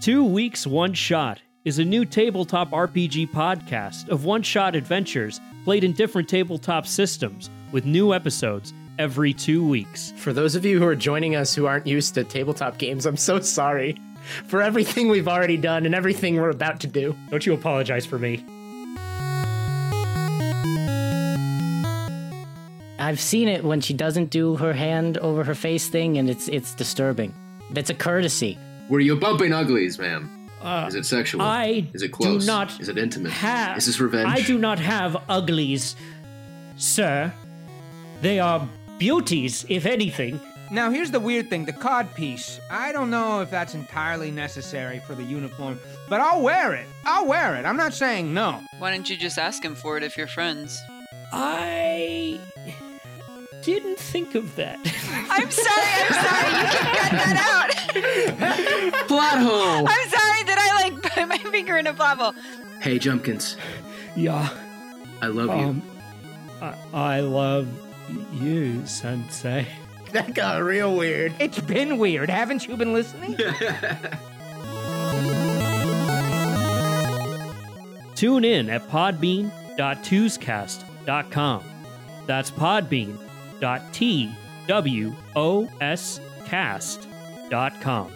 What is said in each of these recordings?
Two Weeks One Shot is a new tabletop RPG podcast of one shot adventures played in different tabletop systems with new episodes every two weeks. For those of you who are joining us who aren't used to tabletop games, I'm so sorry for everything we've already done and everything we're about to do. Don't you apologize for me. I've seen it when she doesn't do her hand over her face thing, and it's it's disturbing. That's a courtesy. Were you bumping uglies, ma'am? Uh, Is it sexual? I Is it close? do not Is it intimate? have. Is this revenge? I do not have uglies, sir. They are beauties, if anything. Now, here's the weird thing the cod piece. I don't know if that's entirely necessary for the uniform, but I'll wear it. I'll wear it. I'm not saying no. Why don't you just ask him for it if you're friends? I didn't think of that. I'm sorry, I'm sorry, you can cut that out. Plot hole! I'm sorry that I like put my finger in a bubble. Hey, Jumpkins. yeah. I love you. Um, I, I love you, Sensei. That got real weird. It's been weird. Haven't you been listening? Tune in at podbean.twoscast.com. That's podbean.twoscast.com.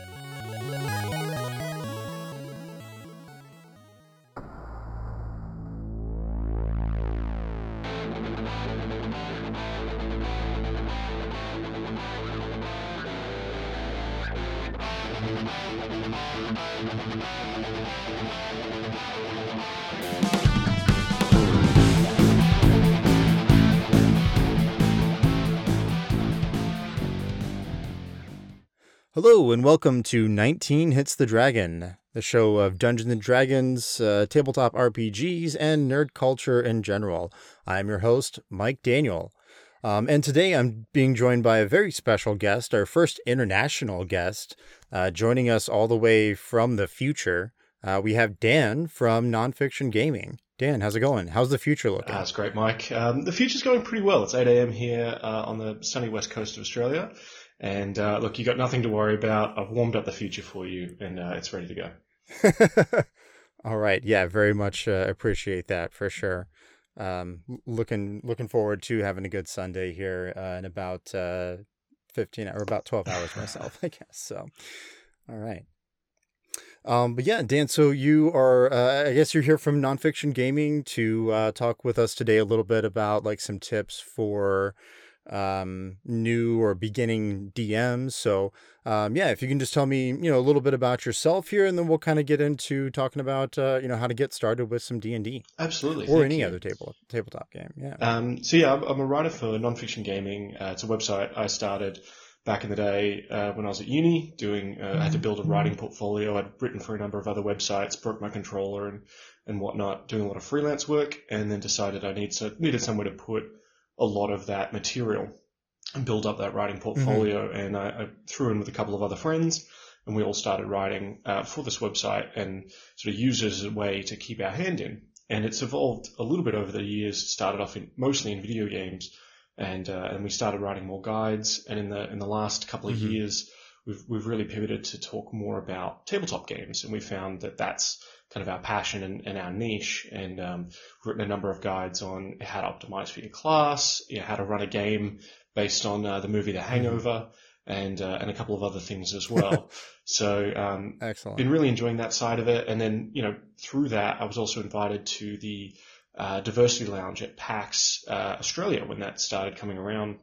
Hello, and welcome to 19 Hits the Dragon, the show of Dungeons and Dragons, uh, tabletop RPGs, and nerd culture in general. I'm your host, Mike Daniel. Um, and today I'm being joined by a very special guest, our first international guest, uh, joining us all the way from the future. Uh, we have Dan from Nonfiction Gaming. Dan, how's it going? How's the future looking? That's great, Mike. Um, the future's going pretty well. It's 8 a.m. here uh, on the sunny west coast of Australia. And uh, look, you got nothing to worry about. I've warmed up the future for you, and uh, it's ready to go. All right. Yeah, very much uh, appreciate that for sure. Um, looking looking forward to having a good Sunday here uh, in about uh, fifteen or about twelve hours myself, I guess. So, all right. Um, but yeah, Dan. So you are, uh, I guess you're here from Nonfiction Gaming to uh, talk with us today a little bit about like some tips for um new or beginning DMs. So um yeah, if you can just tell me, you know, a little bit about yourself here and then we'll kind of get into talking about uh you know how to get started with some D&D Absolutely. or thank any you. other table tabletop game. Yeah. Um, so yeah, I'm, I'm a writer for Nonfiction Gaming. Uh, it's a website I started back in the day uh, when I was at uni. Doing, uh, I had to build a writing portfolio. I'd written for a number of other websites, broke my controller and and whatnot, doing a lot of freelance work, and then decided I need so, needed somewhere to put a lot of that material and build up that writing portfolio. And I, I threw in with a couple of other friends. And we all started writing uh, for this website and sort of used it as a way to keep our hand in and it's evolved a little bit over the years. It started off in mostly in video games, and uh, and we started writing more guides. And in the in the last couple of Mhm. years, we've we've really pivoted to talk more about tabletop games, and we found that that's kind of our passion and, and our niche. And um, written a number of guides on how to optimize for your class, you know, how to run a game based on uh, the movie The Hangover, and uh, and a couple of other things as well. so um, Excellent. been really enjoying that side of it. And then, you know, through that, I was also invited to the uh, Diversity Lounge at PAX uh, Australia when that started coming around.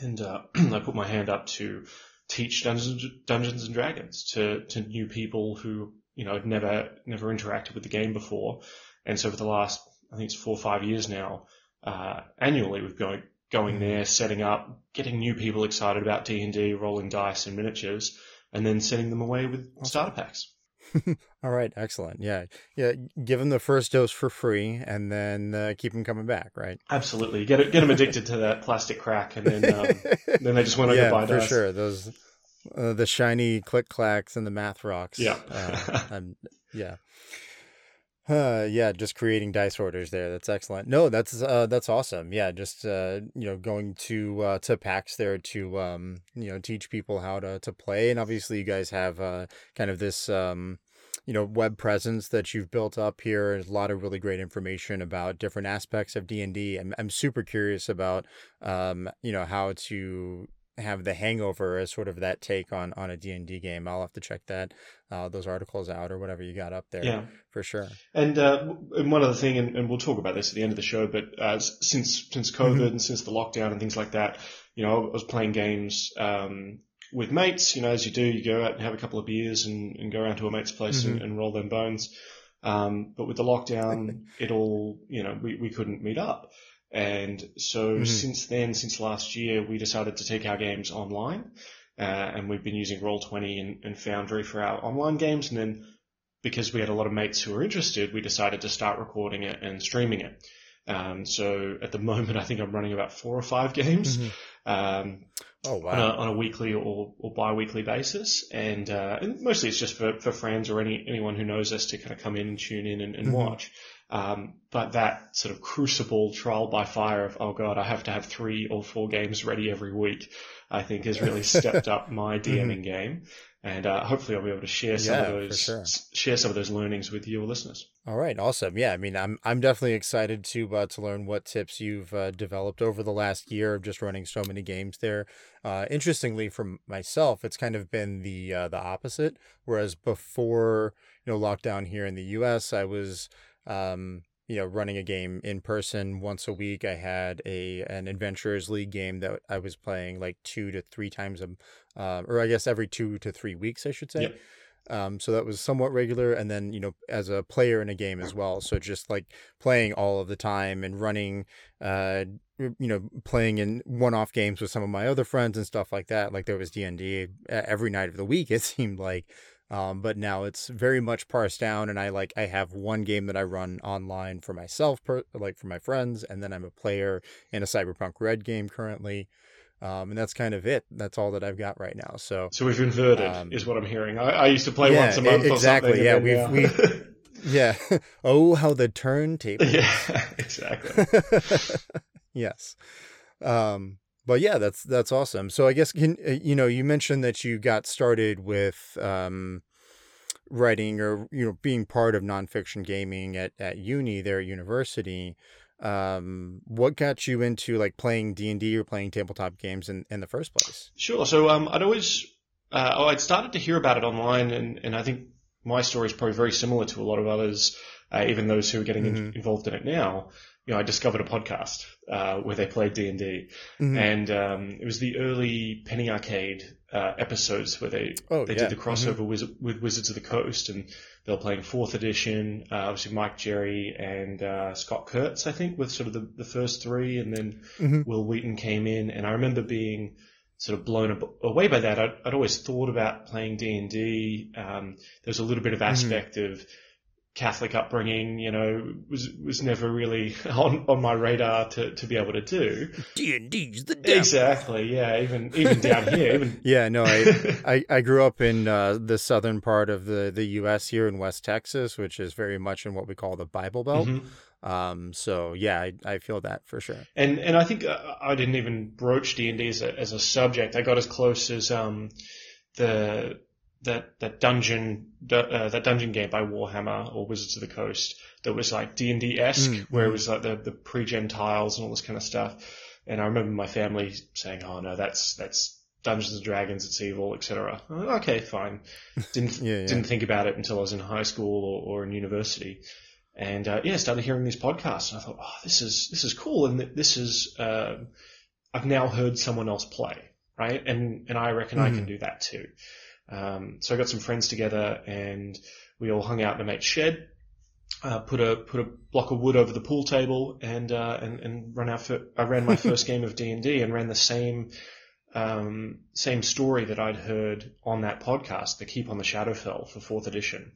And uh, I put my hand up to teach Dungeons, Dungeons and Dragons to, to new people who, you know, had never, never interacted with the game before. And so for the last, I think it's four or five years now, uh, annually we've going, going there, setting up, getting new people excited about D&D, rolling dice and miniatures, and then sending them away with starter packs. All right, excellent. Yeah. Yeah, give them the first dose for free and then uh, keep them coming back, right? Absolutely, get get them addicted to that plastic crack, and then um, then they just want to yeah, buy for dice. sure. Those uh, the shiny click clacks and the math rocks. Yeah. uh, I'm- yeah. Uh, yeah, just creating dice orders there. That's excellent. No, that's uh, that's awesome. Yeah, just uh, you know, going to uh, to PAX there to um, you know, teach people how to to play, and obviously you guys have uh, kind of this um, you know, web presence that you've built up here. There's a lot of really great information about different aspects of D and D. I'm I'm super curious about um, you know, how to have the hangover as sort of that take on on a D&D game i'll have to check that uh, those articles out or whatever you got up there Yeah. for sure And, uh, and one other thing, and, and we'll talk about this at the end of the show, but uh, since since COVID and since the lockdown and things like that, you know, I was playing games um, with mates. You know, as you do, you go out and have a couple of beers and, and go around to a mate's place and, and roll them bones. Um, but with the lockdown, it all, you know, we, we couldn't meet up. And so Mhm. since then, since last year, we decided to take our games online. Uh, and we've been using Roll20 and, and Foundry for our online games. And then because we had a lot of mates who were interested, we decided to start recording it and streaming it. Um, so at the moment, I think I'm running about four or five games. Um, oh on, a, on a weekly or, or bi-weekly basis. And, uh, and mostly it's just for, for friends or any, anyone who knows us to kind of come in and tune in and, and Mhm. watch. Um, but that sort of crucible trial by fire of, oh God, I have to have three or four games ready every week, I think has really stepped up my DMing game. And, uh, hopefully I'll be able to share some Yeah, of those, sure. share some of those learnings with your listeners. All right, awesome. Yeah, I mean, I'm I'm definitely excited to uh, to learn what tips you've uh, developed over the last year of just running so many games there. Uh, interestingly, for myself, it's kind of been the uh, the opposite. Whereas before, you know, lockdown here in the U.S., I was, um, you know, running a game in person once a week. I had a an Adventurers League game that I was playing like two to three times a, uh, or I guess every two to three weeks, I should say. Yep. Um, so that was somewhat regular, and then you know, as a player in a game as well. So just like playing all of the time and running, uh, you know, playing in one-off games with some of my other friends and stuff like that. Like there was D and D every night of the week. It seemed like, um, but now it's very much parsed down, and I like I have one game that I run online for myself, per, like for my friends, and then I'm a player in a Cyberpunk Red game currently. Um, and that's kind of it. That's all that I've got right now. So So we've inverted Um, is what I'm hearing. I, I used to play yeah, once a month or exactly, something. yeah, we've- now- Yeah. oh, how the turntable. yeah, exactly. yes. Um, but yeah, that's that's awesome. So I guess can uh, you know you mentioned that you got started with um, writing or you know being part of nonfiction gaming at at uni there at university. Um, what got you into like playing D and D or playing tabletop games in in the first place? Sure. So um, I'd always, uh, oh, I'd started to hear about it online, and, and I think my story is probably very similar to a lot of others, uh, even those who are getting in- Mhm. involved in it now. You know, I discovered a podcast uh, where they played D and D, Mhm. and um, it was the early Penny Arcade uh, episodes where they Oh, they yeah. did the crossover with, with Wizards of the Coast, and they were playing Fourth Edition. Uh, obviously, Mike Jerry and uh, Scott Kurtz, I think, with sort of the, the first three, and then Mhm. Wil Wheaton came in, and I remember being sort of blown ab- away by that. I'd, I'd always thought about playing D and D. Um, There's a little bit of aspect of Catholic upbringing, you know, was was never really on, on my radar to, to be able to do. D and D's the devil. Exactly, yeah. Even even down here, even Yeah, no, I, I, I grew up in uh, the southern part of the, the U.S. here in West Texas, which is very much in what we call the Bible Belt. Mhm. Um, so yeah, I, I feel that for sure. And and I think uh, I didn't even broach D and D as a as a subject. I got as close as um the that that dungeon uh, that dungeon game by Warhammer or Wizards of the Coast that was like D and D esque, Mm, where it mm. was like the the pre gen tiles and all this kind of stuff. And I remember my family saying, "Oh no, that's that's Dungeons and Dragons, it's evil, etc." Okay, fine. Didn't Yeah, yeah. didn't think about it until I was in high school or, or in university. And uh, yeah, started hearing these podcasts, and I thought, oh, this is this is cool, and this is uh, I've now heard someone else play, right? And and I reckon I can do that too. Um, so I got some friends together, and we all hung out in a mate's shed, uh, put a put a block of wood over the pool table, and uh, and and run our fir- I ran my first game of D and D, and ran the same um, same story that I'd heard on that podcast, the Keep on the Shadowfell for fourth edition.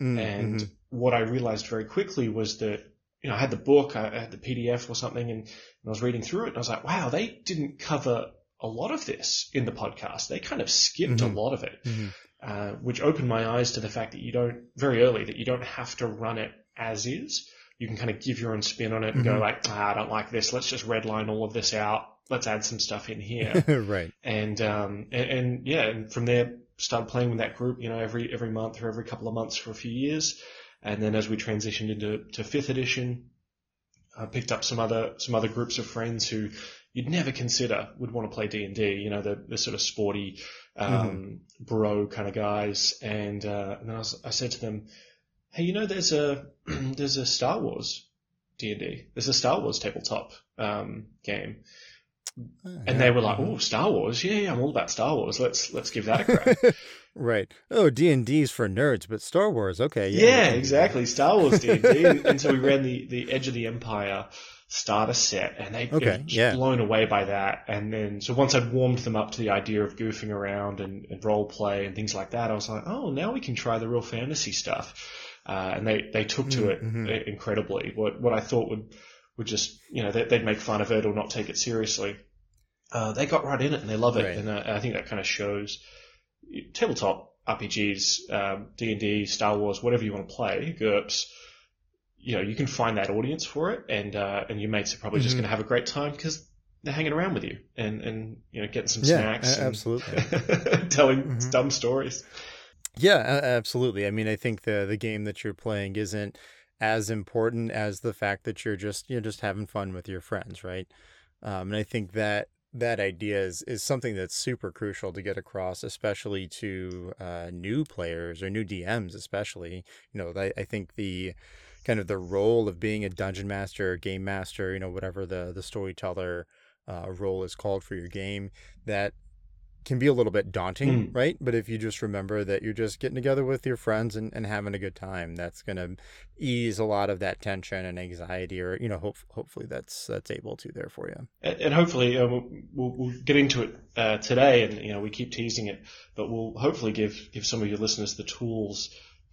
Mm, And mhm. what I realized very quickly was that, you know, I had the book, I I had the PDF or something, and, and I was reading through it, and I was like, wow, they didn't cover a lot of this in the podcast. They kind of skipped Mhm. a lot of it, Mhm. uh, which opened my eyes to the fact that you don't, very early, that you don't have to run it as is. You can kind of give your own spin on it and go like, ah, I don't like this. Let's just redline all of this out. Let's add some stuff in here. right. and um and, and yeah, and from there started playing with that group, you know, every every month or every couple of months for a few years, and then as we transitioned into to fifth edition, I picked up some other some other groups of friends who you'd never consider would want to play D and D. You know, the the sort of sporty, um, bro kind of guys, and uh, and then I, was, I said to them, hey, you know, there's a there's a Star Wars D and D. There's a Star Wars tabletop um, game. And they were like, "Oh, Star Wars! Yeah, yeah, I'm all about Star Wars. Let's let's give that a crack." right. Oh, D and D's for nerds, but Star Wars, okay. yeah, Yeah, we can do exactly. Star Wars D and D, and so we ran the the Edge of the Empire starter set, and they Okay, were yeah. blown away by that. And then, so once I'd warmed them up to the idea of goofing around and, and role play and things like that, I was like, "Oh, now we can try the real fantasy stuff." Uh, and they they took to it Mhm. i- incredibly. What what I thought would would just you know they, they'd make fun of it or not take it seriously. Uh, they got right in it and they love it, Right. and uh, I think that kind of shows tabletop RPGs, um, D and D, Star Wars, whatever you want to play, GURPS. You know, you can find that audience for it, and uh, and your mates are probably just Mhm. going to have a great time because they're hanging around with you and and you know getting some Yeah, snacks, a- and absolutely. telling Mhm. dumb stories. Yeah, absolutely. I mean, I think the the game that you're playing isn't as important as the fact that you're just you're just having fun with your friends, right? Um, and I think that that idea is is something that's super crucial to get across, especially to uh, new players or new DMs, especially. You know, I, I think the kind of the role of being a dungeon master, game master, you know, whatever the the storyteller uh, role is called for your game, that can be a little bit daunting, Mm. right? But if you just remember that you're just getting together with your friends and, and having a good time, that's going to ease a lot of that tension and anxiety, or you know, hope, hopefully that's that's able to there for you. And and hopefully uh, we'll, we'll, we'll get into it uh, today, and you know we keep teasing it, but we'll hopefully give give some of your listeners the tools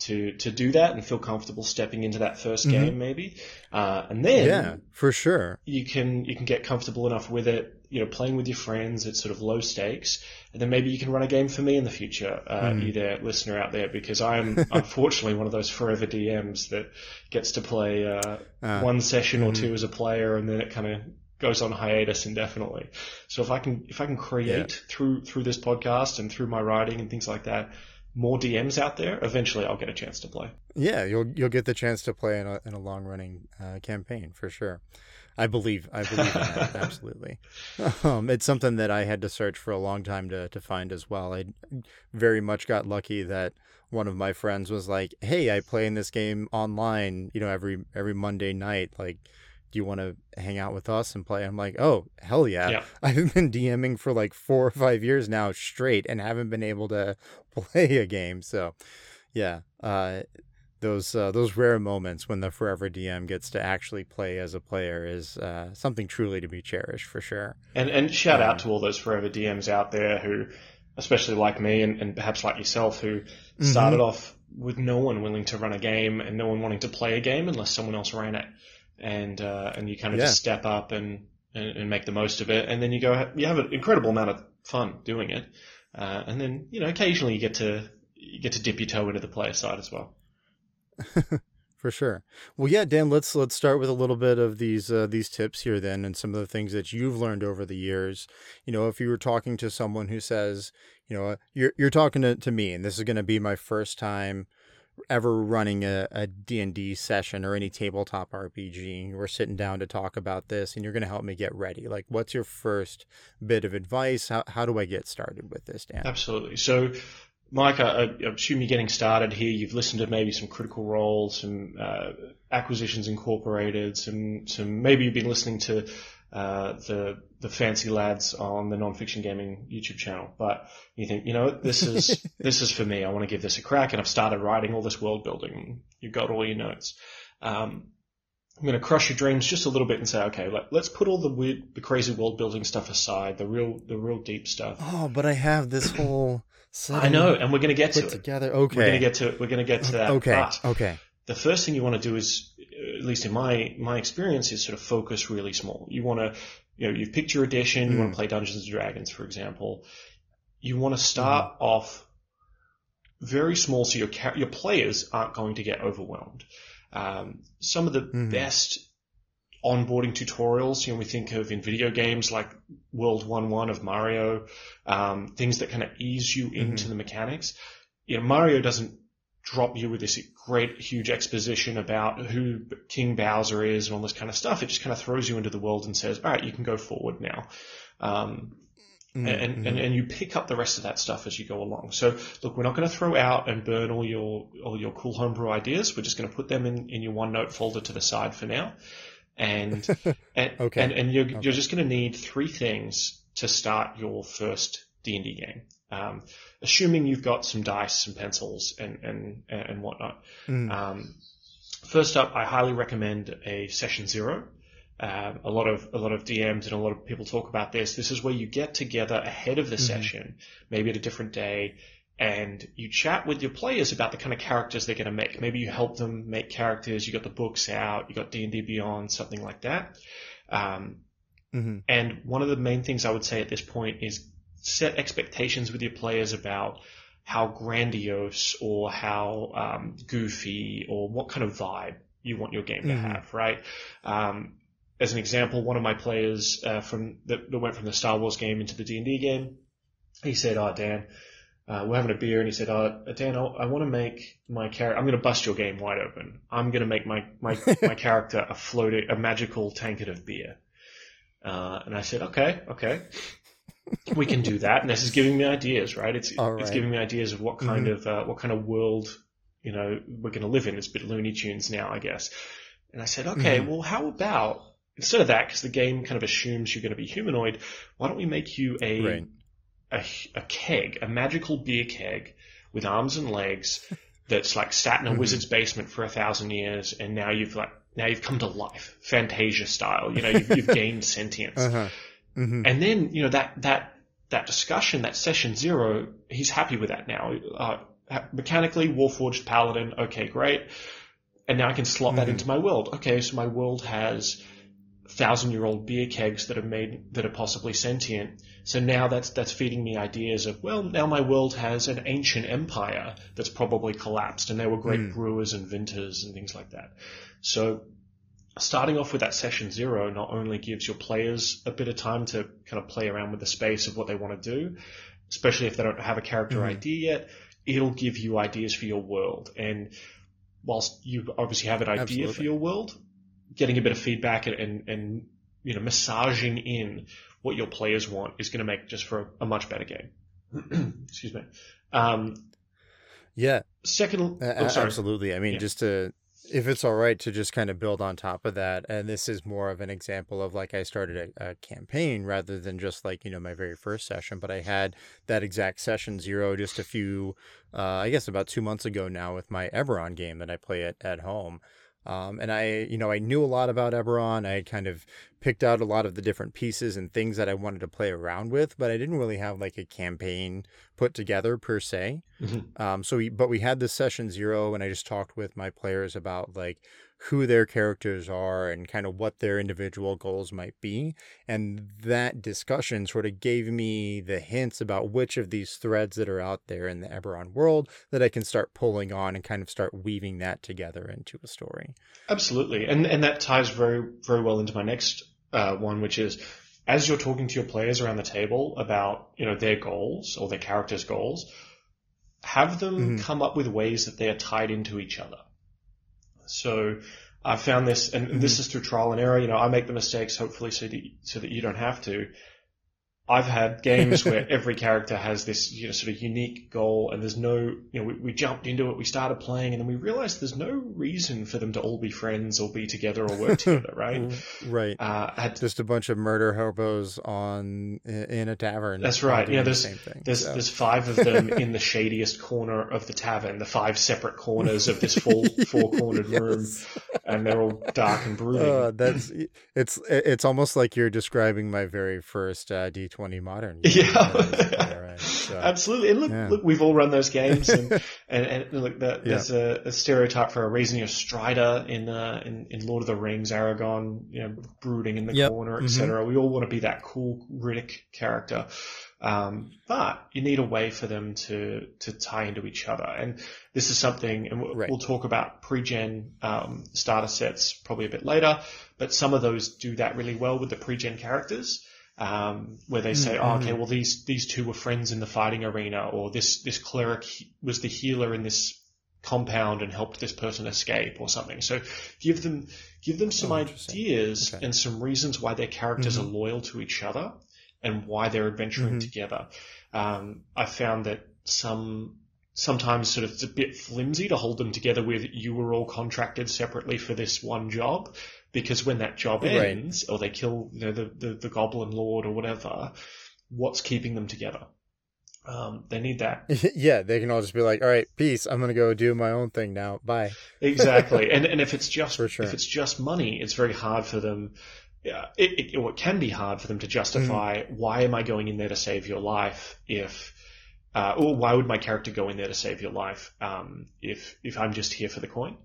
to to do that and feel comfortable stepping into that 1st Mhm. game, maybe, uh, and then yeah, for sure. you can you can get comfortable enough with it, you know, playing with your friends at sort of low stakes, and then maybe you can run a game for me in the future, uh, Mhm. you there, listener out there, because I'm unfortunately one of those forever DMs that gets to play uh, Uh, one session or mhm. two as a player, and then it kind of goes on hiatus indefinitely. So if I can if I can create through through this podcast and through my writing and things like that, more DMs out there, eventually I'll get a chance to play. Yeah, you'll you'll get the chance to play in a in a long running uh, campaign for sure. I believe I believe in that absolutely. Um, it's something that I had to search for a long time to to find as well. I very much got lucky that one of my friends was like, "Hey, I play in this game online, you know, every every Monday night. Like, do you want to hang out with us and play?" I'm like, "Oh, hell yeah!" Yeah. I've been DMing for like four or five years now straight and haven't been able to play a game. So, yeah, uh, those uh, those rare moments when the forever DM gets to actually play as a player is uh, something truly to be cherished for sure. And and shout out Um, to all those forever DMs out there who, especially like me and, and perhaps like yourself, who Mm-hmm. started off with no one willing to run a game and no one wanting to play a game unless someone else ran it, and uh, and you kind of Yeah. just step up and, and and make the most of it, and then you go you have an incredible amount of fun doing it, uh, and then you know occasionally you get to you get to dip your toe into the player side as well. For sure. Well, yeah, Dan. Let's let's start with a little bit of these uh, these tips here, then, and some of the things that you've learned over the years. You know, if you were talking to someone who says, you know, you're you're talking to, to me, and this is going to be my first time ever running a, D&D session or any tabletop RPG. We're sitting down to talk about this, and you're going to help me get ready. Like, what's your first bit of advice? How how do I get started with this, Dan? Absolutely. So, Mike, I, I assume you're getting started here. You've listened to maybe some Critical Role, some uh, Acquisitions Incorporated, some some maybe you've been listening to uh, the the fancy lads on the nonfiction gaming YouTube channel. But you think, you know, this is this is for me. I want to give this a crack, and I've started writing all this world building. You've got all your notes. Um, I'm going to crush your dreams just a little bit and say, okay, let, let's put all the weird, the crazy world building stuff aside, the real, the real deep stuff. Oh, but I have this whole. I know, and we're going to get to it. together. Okay. We're going to get to it. we're going to get to that. Okay. But Okay. the first thing you want to do is, at least in my my experience, is sort of focus really small. You want to, you know, you've picked your edition. You want Mm. to play Dungeons and Dragons, for example. You want to start off very small, so your your players aren't going to get overwhelmed. Um, some of the Mhm. best onboarding tutorials, you know, we think of in video games like World 1-1 of Mario, um, things that kind of ease you into the mechanics. You know, Mario doesn't drop you with this great huge exposition about who King Bowser is and all this kind of stuff. It just kind of throws you into the world and says, all right, you can go forward now. Um, Mm, and, and, and you pick up the rest of that stuff as you go along. So look, we're not going to throw out and burn all your all your cool homebrew ideas. We're just going to put them in, in your OneNote folder to the side for now. And and, Okay. and, and you're Okay. you're just going to need three things to start your first D and D game. Um, assuming you've got some dice, some pencils, and and and whatnot. Mm. Um, first up, I highly recommend a session zero. Um, a lot of a lot of DMs and a lot of people talk about this. This is where you get together ahead of the session, maybe at a different day, and you chat with your players about the kind of characters they're going to make. Maybe you help them make characters. You got the books out. You got D and D Beyond, something like that. Um, Mhm. and one of the main things I would say at this point is set expectations with your players about how grandiose or how um, goofy or what kind of vibe you want your game to Mhm. have, right? Um, as an example, one of my players uh, from that, that went from the Star Wars game into the D and D game, he said, "Oh, Dan." Uh, we're having a beer, and he said, "Oh, Dan, I, I want to make my character. I'm going to bust your game wide open. I'm going to make my my, my character a floating, a magical tankard of beer." Uh, and I said, "Okay, okay, we can do that." And this is giving me ideas, right? It's All it's giving me ideas of what kind of uh, what kind of world you know we're going to live in. It's a bit Looney Tunes now, I guess. And I said, "Okay, Mhm. well, how about instead of that, because the game kind of assumes you're going to be humanoid, why don't we make you a Right. a, a keg, a magical beer keg with arms and legs that's like sat in a Mhm. wizard's basement for a thousand years, and now you've like now you've come to life, Fantasia style. You know, you've, you've gained sentience, Uh-huh. Mhm. and then you know that that that discussion, that session zero, he's happy with that now. Uh, mechanically, Warforged Paladin, okay, great. And now I can slot that Mhm. into my world. Okay, so my world has thousand year old beer kegs that are made that are possibly sentient. So now that's that's feeding me ideas of well, now my world has an ancient empire that's probably collapsed, and there were great Mm. brewers and vintners and things like that. So starting off with that session zero not only gives your players a bit of time to kind of play around with the space of what they want to do, especially if they don't have a character Mhm. idea yet, it'll give you ideas for your world. And whilst you obviously have an idea for your world, getting a bit of feedback and, and, and you know, massaging in what your players want is going to make just for a, a much better game. Excuse me. Um, Yeah, second, oh, sorry. absolutely. I mean, Yeah. just to, if it's all right to just kind of build on top of that, and this is more of an example of like I started a, a campaign rather than just like, you know, my very first session, but I had that exact session zero just a few, uh, I guess about two months ago now with my Eberron game that I play at, at home. Um, and I, you know, I knew a lot about Eberron. I kind of picked out a lot of the different pieces and things that I wanted to play around with, but I didn't really have like a campaign put together per se. Mhm. Um, so we, but we had this session zero, and I just talked with my players about like who their characters are and kind of what their individual goals might be. And that discussion sort of gave me the hints about which of these threads that are out there in the Eberron world that I can start pulling on and kind of start weaving that together into a story. Absolutely, and and that ties very very well into my next uh, one, which is as you're talking to your players around the table about you know their goals or their characters' goals, have them Mhm. come up with ways that they are tied into each other. So I found this, and this mm-hmm. is through trial and error. You know, I make the mistakes hopefully so that so that you don't have to. I've had games where every character has this you know sort of unique goal, and there's no you know we, we jumped into it, we started playing, and then we realized there's no reason for them to all be friends or be together or work together, right? Right. Uh, had Just a bunch of murder hobos on in a tavern. That's right. Yeah, the there's same thing. there's so. there's five of them in the shadiest corner of the tavern, the five separate corners of this four four cornered room, and they're all dark and brooding. Uh, that's it's it's almost like you're describing my very first uh, D20 modern. game Yeah. that I was playing, right? So, Absolutely, and look, Yeah. look, we've all run those games, and and, and look, the, there's a, a stereotype for a raising a Strider in, uh, in in Lord of the Rings, Aragorn, you know, brooding in the Yep. corner, etc. We all want to be that cool Riddick character. Um, but you need a way for them to to tie into each other, and this is something, and we'll, Right. we'll talk about pre-gen um, starter sets probably a bit later. But some of those do that really well with the pre-gen characters, um, where they say, "Oh, okay, well these these two were friends in the fighting arena, or this this cleric was the healer in this compound and helped this person escape, or something." So give them give them some Oh, ideas Okay. and some reasons why their characters are loyal to each other and why they're adventuring Mhm. together. Um, I found that some sometimes sort of it's a bit flimsy to hold them together with you were all contracted separately for this one job because when that job Right. ends or they kill you know, the, the the goblin lord or whatever, what's keeping them together? Um, they need that yeah, they can all just be like, "All right, peace. I'm gonna go do my own thing now. Bye." exactly. and and if it's just For sure. if it's just money, it's very hard for them. Yeah, it, it, it can be hard for them to justify Mm-hmm. why am I going in there to save your life if, uh, or why would my character go in there to save your life um, if if I'm just here for the coin.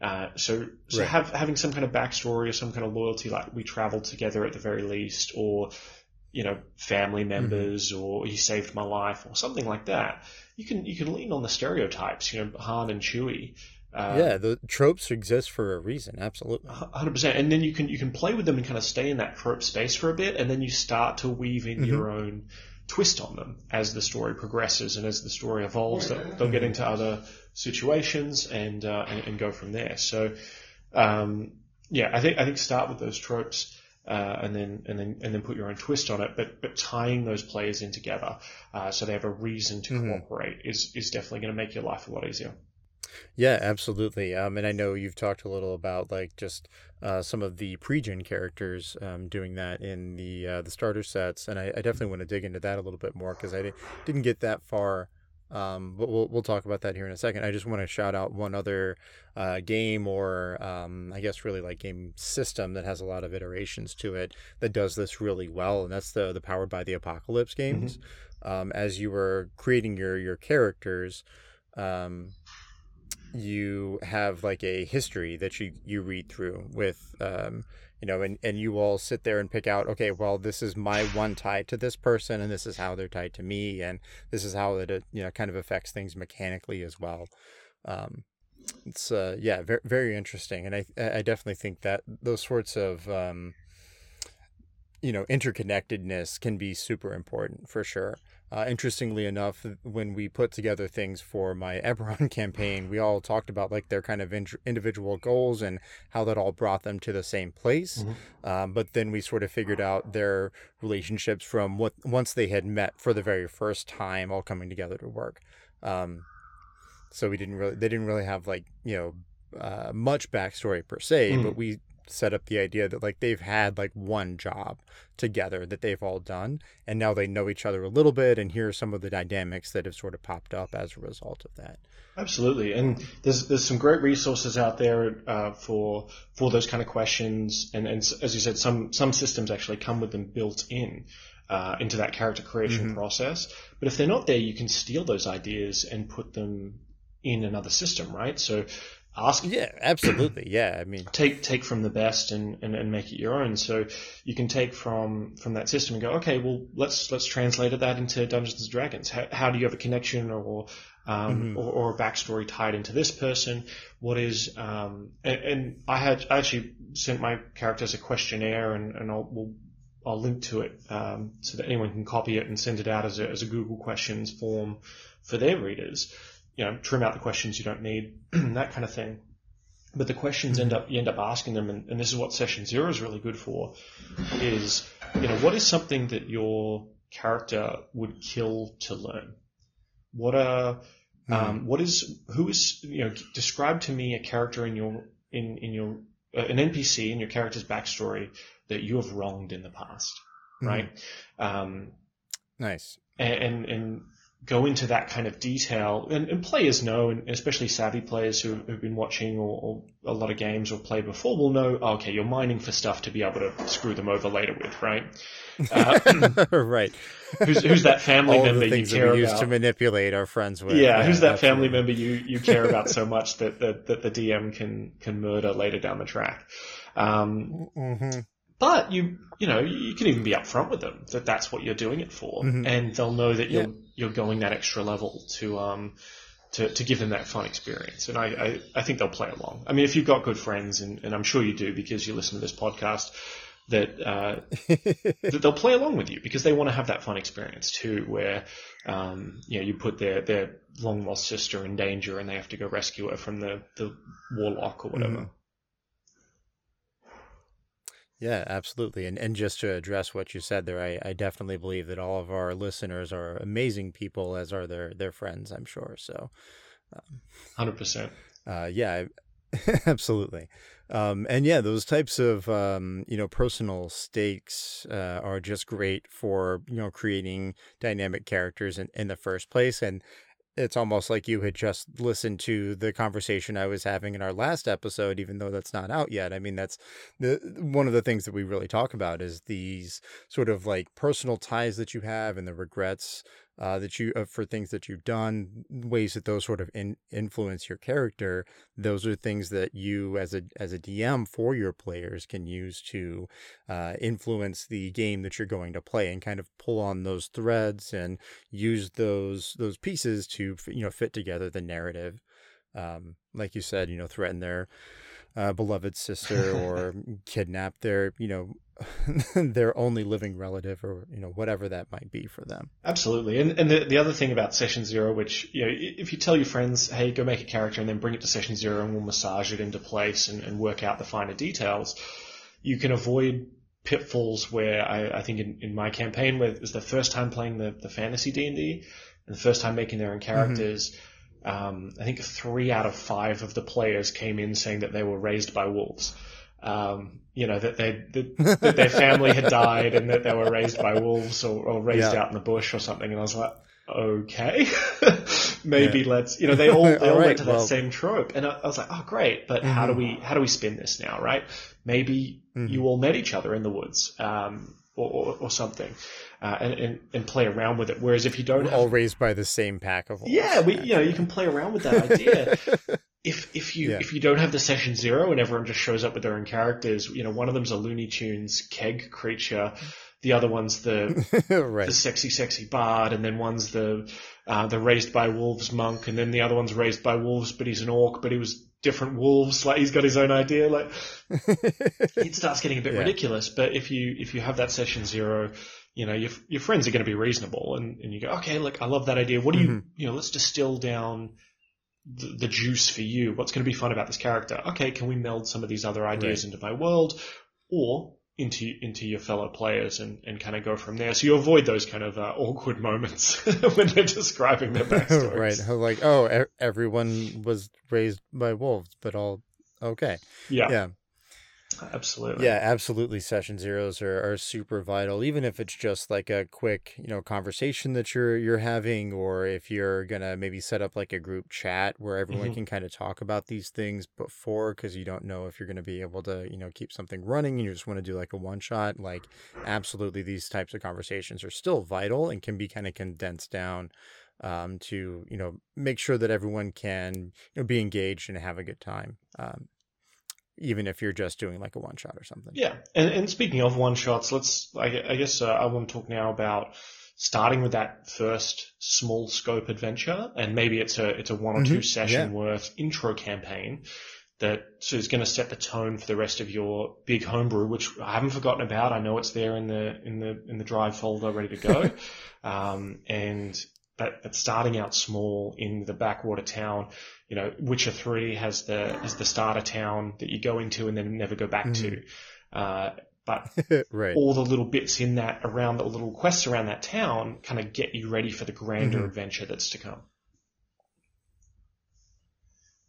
Uh, so so Right. have, having some kind of backstory or some kind of loyalty, like we traveled together at the very least, or you know family Mm-hmm. members, or he saved my life, or something like that. You can you can lean on the stereotypes, you know, Han and Chewie. Uh, yeah, the tropes exist for a reason. Absolutely. Hundred percent, and then you can you can play with them and kind of stay in that trope space for a bit, and then you start to weave in your own twist on them as the story progresses and as the story evolves. They'll, they'll get into other situations and, uh, and and go from there. So, um, yeah, I think I think start with those tropes. Uh, and then and then and then put your own twist on it, but but tying those players in together uh, so they have a reason to Mhm. cooperate is is definitely going to make your life a lot easier. Yeah, absolutely. Um, and I know you've talked a little about like just uh, some of the pre-gen characters um, doing that in the uh, the starter sets, and I, I definitely want to dig into that a little bit more because I di- didn't get that far. Um, but we'll we'll talk about that here in a second. I just want to shout out one other uh, game, or um, I guess really like game system that has a lot of iterations to it that does this really well, and that's the the Powered by the Apocalypse games. Um, as you were creating your your characters, um, you have like a history that you you read through with um you know and and you all sit there and pick out okay well this is my one tie to this person and this is how they're tied to me and this is how it you know kind of affects things mechanically as well. Um it's uh yeah very very interesting and i i definitely think that those sorts of um you know interconnectedness can be super important for sure uh, interestingly enough, when we put together things for my Eberron campaign, we all talked about like their kind of in- individual goals and how that all brought them to the same place. Um, but then we sort of figured out their relationships from what once they had met for the very first time, all coming together to work. Um, so we didn't really, they didn't really have like you know uh, much backstory per se, Mm. but we set up the idea that like they've had like one job together that they've all done and now they know each other a little bit and here are some of the dynamics that have sort of popped up as a result of that Absolutely, and there's there's some great resources out there uh, for for those kind of questions, and, and as you said, some some systems actually come with them built in uh, into that character creation process. But if they're not there, you can steal those ideas and put them in another system, right? So ask yeah absolutely yeah i mean take take from the best and, and, and make it your own. So you can take from from that system and go, okay, well let's let's translate that into Dungeons and Dragons. How, how do you have a connection or um, or, or a backstory tied into this person? What is um, and, and I had I actually sent my characters a questionnaire and, and I'll we'll, I'll link to it um, so that anyone can copy it and send it out as a, as a Google Questions form for their readers. You know, trim out the questions you don't need, and that kind of thing. But the questions end up you end up asking them and, and this is what session zero is really good for is you know what is something that your character would kill to learn? What are um, what is who is you know describe to me a character in your in in your uh, an npc in your character's backstory that you have wronged in the past right? Um, nice. and, and, and go into that kind of detail. And, and players know, and especially savvy players who, who've been watching or, or a lot of games or played before will know, oh, okay, you're mining for stuff to be able to screw them over later with, right? Uh, right who's, who's that family all member the you care about? to manipulate our friends with yeah, who's that family member you, you care about so much that, that, that the DM can, can murder later down the track? Um, Mhm. But you you know you can even be upfront with them that that's what you're doing it for, Mhm. and they'll know that you're Yeah. you're going that extra level to um to, to give them that fun experience. And I, I, I think they'll play along. I mean, if you've got good friends, and, and I'm sure you do because you listen to this podcast, that uh, that they'll play along with you because they want to have that fun experience too, where um, you know you put their their long lost sister in danger and they have to go rescue her from the the warlock or whatever. Mhm. Yeah, absolutely. And and just to address what you said there, I, I definitely believe that all of our listeners are amazing people, as are their their friends, I'm sure. So Hundred percent. uh, yeah, absolutely. Um, and yeah, those types of um, you know personal stakes uh, are just great for you know creating dynamic characters in, in the first place. And it's almost like you had just listened to the conversation I was having in our last episode, even though that's not out yet. I mean, that's the one of the things that we really talk about is these sort of like personal ties that you have and the regrets uh, that you uh, for things that you've done, ways that those sort of in, influence your character. Those are things that you, as a as a DM for your players, can use to uh, influence the game that you're going to play and kind of pull on those threads and use those those pieces to you know fit together the narrative. Um, like you said, you know, threaten their uh, beloved sister or kidnap their you know their only living relative or you know whatever that might be for them. Absolutely. And, and the, the other thing about session zero, which, you know, if you tell your friends, hey, go make a character and then bring it to session zero and we'll massage it into place and, and work out the finer details, you can avoid pitfalls where I, I think in, in my campaign, where it was the first time playing the, the fantasy D&D and the first time making their own characters, um, I think three out of five of the players came in saying that they were raised by wolves. Um, you know, that they, that, that their family had died and that they were raised by wolves or, or raised Yeah. out in the bush or something. And I was like, okay, maybe let's, you know, they all, they all, All right, went to that well- same trope. And I, I was like, oh, great. But how do Mhm. we, how do we spin this now? Right. Maybe Mhm. you all met each other in the woods, um, or, or, or something, uh, and, and, and play around with it. Whereas if you don't We're have all raised by the same pack of wolves. yeah, we, you know, you can play around with that idea. if if you Yeah. if you don't have the session zero and everyone just shows up with their own characters, you know, one of them's a Looney Tunes keg creature, the other one's the right. the sexy sexy bard, and then one's the uh, the raised by wolves monk, and then the other one's raised by wolves, but he's an orc, but he was different wolves. Like he's got his own idea. Like it starts getting a bit Yeah. ridiculous. But if you if you have that session zero, you know your your friends are going to be reasonable, and and you go, okay, look, I love that idea. What do you Mhm. you know? Let's distill down. The, the juice for you. What's going to be fun about this character? Okay, can we meld some of these other ideas into my world, or into into your fellow players, and, and kind of go from there? So you avoid those kind of uh, awkward moments when they're describing their backstories. right. Like, oh, e- everyone was raised by wolves, but all okay. Yeah, Yeah. Absolutely. Yeah, absolutely. Session zeros are, are super vital, even if it's just like a quick, you know, conversation that you're you're having, or if you're gonna maybe set up like a group chat where everyone Mhm. can kind of talk about these things before, because you don't know if you're gonna be able to, you know, keep something running, and you just want to do like a one shot. Like, absolutely, these types of conversations are still vital and can be kind of condensed down um, to, you know, make sure that everyone can you know, be engaged and have a good time. Um, even if you're just doing like a one shot or something. Yeah, and, and speaking of one shots, let's. I, I guess uh, I want to talk now about starting with that first small scope adventure, and maybe it's a it's a one or two Mhm, session yeah. worth intro campaign that so is going to set the tone for the rest of your big homebrew, which I haven't forgotten about. I know it's there in the in the in the drive folder, ready to go. um, and but, but starting out small in the backwater town, you know, Witcher Three has the has the starter town that you go into and then never go back to. Uh, but right. all the little bits in that around the little quests around that town kind of get you ready for the grander Mhm. adventure that's to come.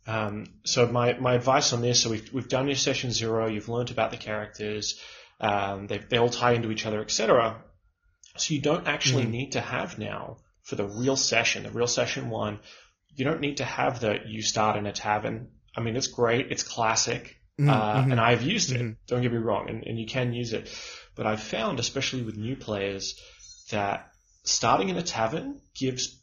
Um, so my, my advice on this, so we've, we've done your session zero, you've learnt about the characters, um, they, they all tie into each other, etc. So you don't actually Mhm. need to have now for the real session, the real session one, you don't need to have the you start in a tavern. I mean, it's great, it's classic, Mhm, uh, and I've used it. Mhm. Don't get me wrong, and, and you can use it. But I've found, especially with new players, that starting in a tavern gives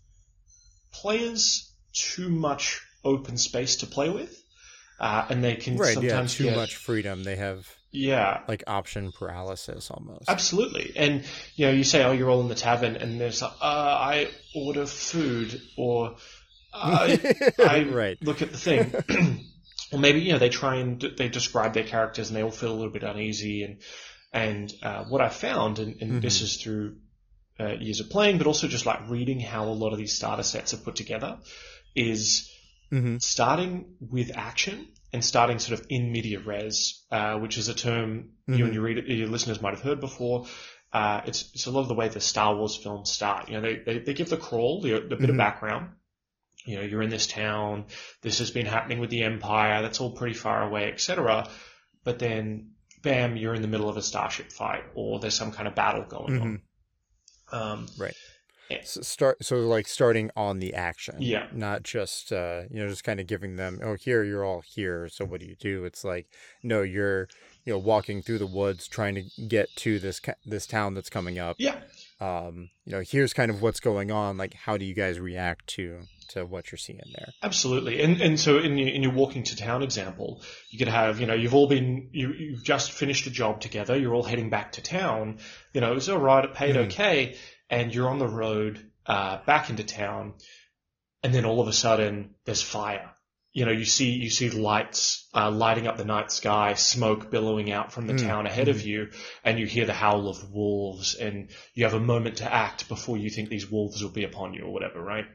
players too much open space to play with, uh, and they can right. Yeah. sometimes Too get, much freedom. They have. Yeah, like option paralysis almost. Absolutely. And, you know, you say, oh, you're all in the tavern, and there's, uh, I order food, or I, I Right. look at the thing. or maybe, you know, they try and they describe their characters and they all feel a little bit uneasy. And, and uh, what I found, and, and this is through uh, years of playing, but also just like reading how a lot of these starter sets are put together, is Mhm. starting with action and starting sort of in media res, uh, which is a term you and your, reader, your listeners might have heard before. Uh, it's, it's a lot of the way the Star Wars films start. You know, they, they, they give the crawl, the, the bit of background. You know, you're in this town. This has been happening with the Empire. That's all pretty far away, etc. But then, bam, you're in the middle of a starship fight, or there's some kind of battle going on. Um, Right. So start so like starting on the action. Yeah. Not just uh you know just kind of giving them oh here you're all here so what do you do? It's like no you're you know walking through the woods trying to get to this this town that's coming up. yeah, Um you know here's kind of what's going on like how do you guys react to to what you're seeing there? Absolutely, and and so in your, in your walking to town example, you could have you know you've all been you you've just finished a job together, you're all heading back to town, you know it's all right, it paid okay, and you're on the road uh, back into town, and then all of a sudden there's fire. You know you see you see lights uh, lighting up the night sky, smoke billowing out from the Mm, town ahead of you, and you hear the howl of wolves, and you have a moment to act before you think these wolves will be upon you or whatever, right?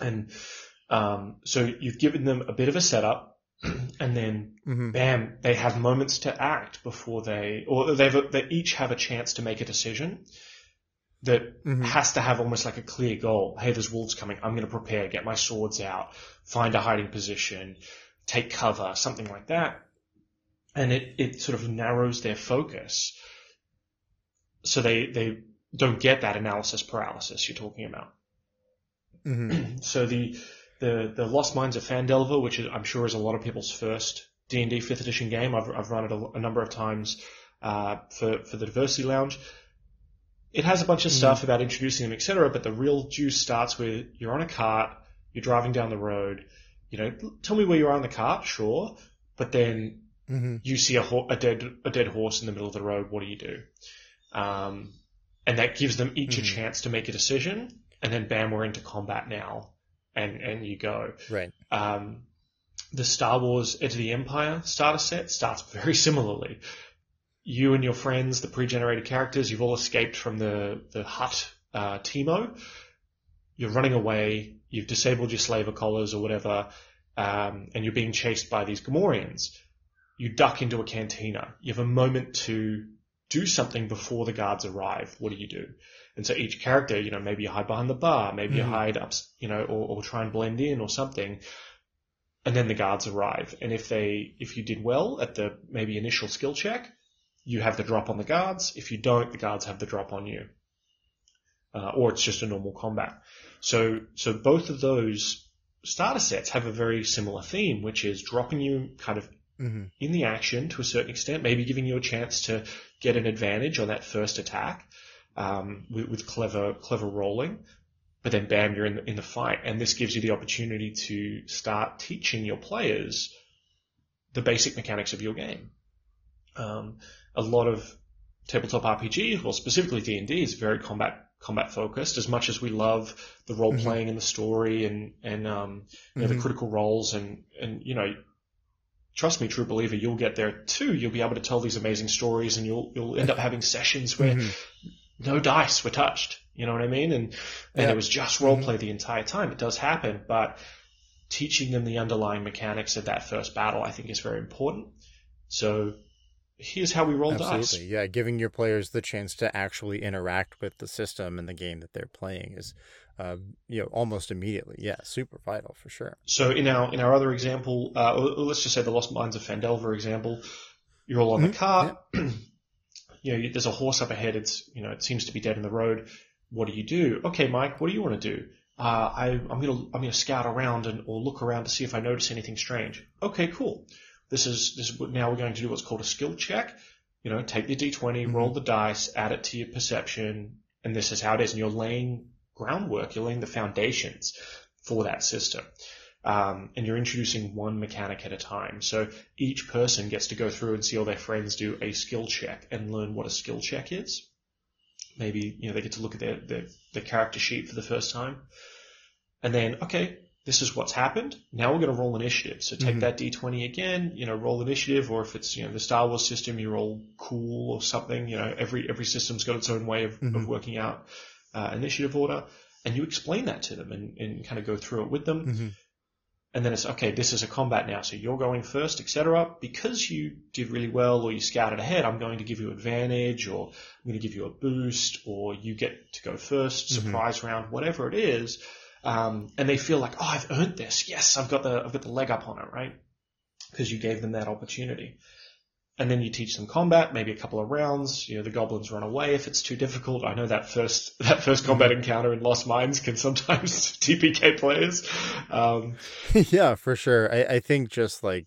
And um, so you've given them a bit of a setup, and then Mhm. bam, they have moments to act before they, or they've they each have a chance to make a decision that Mhm. has to have almost like a clear goal. Hey, there's wolves coming. I'm going to prepare, get my swords out, find a hiding position, take cover, something like that. And it, it sort of narrows their focus. So they, they don't get that analysis paralysis you're talking about. Mhm. So the the the Lost Mines of Phandelver, which is, I'm sure is a lot of people's first D and D fifth edition game. I've I've run it a, a number of times uh, for for the Diversity Lounge. It has a bunch of stuff about introducing them, etc. But the real juice starts with you're on a cart, you're driving down the road. You know, tell me where you are on the cart, sure, but then Mhm. you see a, ho- a dead a dead horse in the middle of the road. What do you do? Um, and that gives them each a chance to make a decision, and then bam, we're into combat now, and and you go. Right. Um, the Star Wars Edge of the Empire starter set starts very similarly. You and your friends, the pre-generated characters, you've all escaped from the the Hutt uh, Teemo. You're running away. You've disabled your slaver collars or whatever, um, and you're being chased by these Gamorreans. You duck into a cantina. You have a moment to do something before the guards arrive. What do you do? And so each character, you know, maybe you hide behind the bar, maybe you hide up, you know, or, or try and blend in or something. And then the guards arrive. And if they, if you did well at the maybe initial skill check, you have the drop on the guards. If you don't, the guards have the drop on you. Uh, or it's just a normal combat. So, so both of those starter sets have a very similar theme, which is dropping you kind of Mhm. in the action to a certain extent, maybe giving you a chance to get an advantage on that first attack um, with, with clever clever rolling. But then, bam, you're in the, in the fight, and this gives you the opportunity to start teaching your players the basic mechanics of your game. Um, a lot of tabletop RPG, well, specifically D and D, is very combat combat focused. As much as we love the role playing and the story and and um, you know, the critical roles and and you know trust me, true believer, you'll get there too. You'll be able to tell these amazing stories, and you'll you'll end up having sessions where no dice were touched. You know what I mean? And and Yeah. it was just role play the entire time. It does happen, but teaching them the underlying mechanics of that first battle, I think, is very important. So here's how we roll Absolutely. dice. Yeah, giving your players the chance to actually interact with the system and the game that they're playing is, uh, you know, almost immediately. Yeah, super vital for sure. So in our in our other example, uh, let's just say the Lost Mines of Phandelver example, you're all on the cart. you know, there's a horse up ahead. It's you know, it seems to be dead in the road. What do you do? Okay, Mike, what do you want to do? Uh, I, I'm gonna I'm gonna scout around and or look around to see if I notice anything strange. Okay, cool. This is this now we're going to do what's called a skill check. You know, take the d20, roll the dice, add it to your perception, and this is how it is. And you're laying groundwork. You're laying the foundations for that system. Um, and you're introducing one mechanic at a time. So each person gets to go through and see all their friends do a skill check and learn what a skill check is. Maybe you know they get to look at their their, their character sheet for the first time, and then okay, this is what's happened. Now we're going to roll initiative. So take Mhm. that d20 again, you know, roll initiative, or if it's you know the Star Wars system, you roll cool or something. You know, every every system's got its own way of, Mhm. of working out uh, initiative order, and you explain that to them and, and kind of go through it with them. Mm-hmm. And then it's okay. This is a combat now, so you're going first, etc. Because you did really well, or you scouted ahead, I'm going to give you advantage, or I'm going to give you a boost, or you get to go 1st Mhm. surprise round, whatever it is um, and they feel like, oh, I've earned this. Yes, I've got the I've got the leg up on it, right? Because you gave them that opportunity. And then you teach them combat, maybe a couple of rounds. You know, the goblins run away if it's too difficult. I know that first that first combat encounter in Lost Mines can sometimes TPK players. Um, yeah, for sure. I, I think just like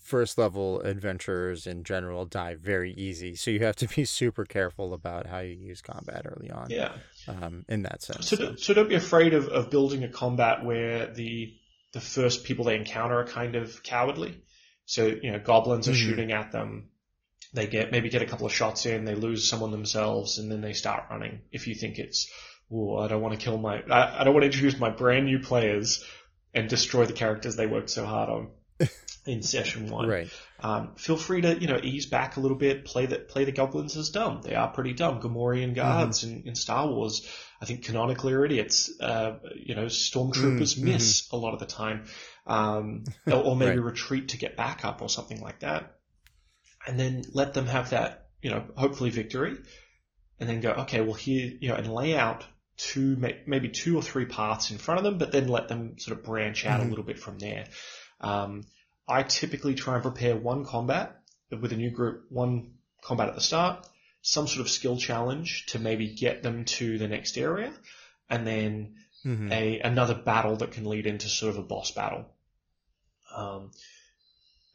first level adventurers in general die very easy, so you have to be super careful about how you use combat early on. yeah. Um, in that sense. So, don't- so don't be afraid of, of building a combat where the the first people they encounter are kind of cowardly. So you know, goblins are Mhm. shooting at them. They get maybe get a couple of shots in, they lose someone themselves, and then they start running. If you think it's, oh, I don't want to kill my, I, I don't want to introduce my brand new players and destroy the characters they worked so hard on in session one Right. um, feel free to you know ease back a little bit. Play the play the goblins as dumb. They are pretty dumb. Gamorrean guards in, in Star Wars, I think canonically are idiots. Uh, you know, stormtroopers Mm, miss a lot of the time, um, or, or maybe Right. retreat to get back up or something like that. And then let them have that you know hopefully victory, and then go okay. Well here you know and lay out two maybe two or three paths in front of them, but then let them sort of branch out Mhm. a little bit from there. Um, I typically try and prepare one combat with a new group, one combat at the start, some sort of skill challenge to maybe get them to the next area, and then Mhm. a another battle that can lead into sort of a boss battle. Um,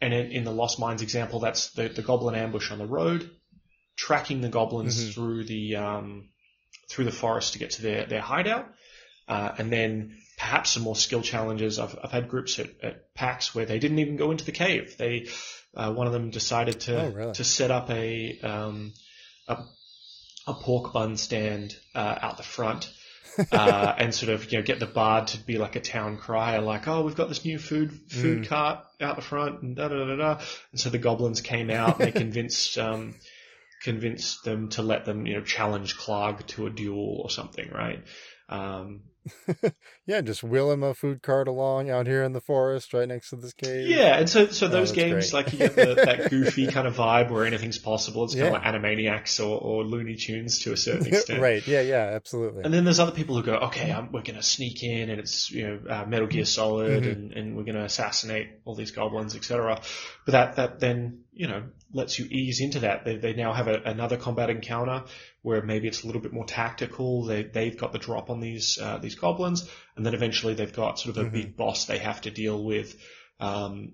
and in, in the Lost Mines example, that's the, the goblin ambush on the road, tracking the goblins Mhm. through the um, through the forest to get to their their hideout, uh, and then perhaps some more skill challenges. I've, I've had groups at, at PAX where they didn't even go into the cave. They uh, one of them decided to Oh, really? to set up a um, a, a pork bun stand uh, out the front. uh, and sort of you know get the bard to be like a town crier, like oh we've got this new food food Mm. cart out the front and da da da da. And so the goblins came out. and They convinced um, convinced them to let them you know challenge Klarg to a duel or something, right? Um, Yeah, just wheeling him a food cart along out here in the forest right next to this cave. Yeah, and so so Oh, those that's games great. like you get the, that goofy kind of vibe where anything's possible. It's kind Yeah. of like Animaniacs or, or Looney Tunes to a certain extent. right. Yeah. Yeah. Absolutely. And then there's other people who go, okay, um, we're going to sneak in, and it's you know uh, Metal Gear Solid, Mhm. and, and we're going to assassinate all these goblins, etc. But that that then you know lets you ease into that. They, they now have a, another combat encounter where maybe it's a little bit more tactical. They they've got the drop on these uh, these goblins, and then eventually they've got sort of a Mhm. big boss they have to deal with. Um,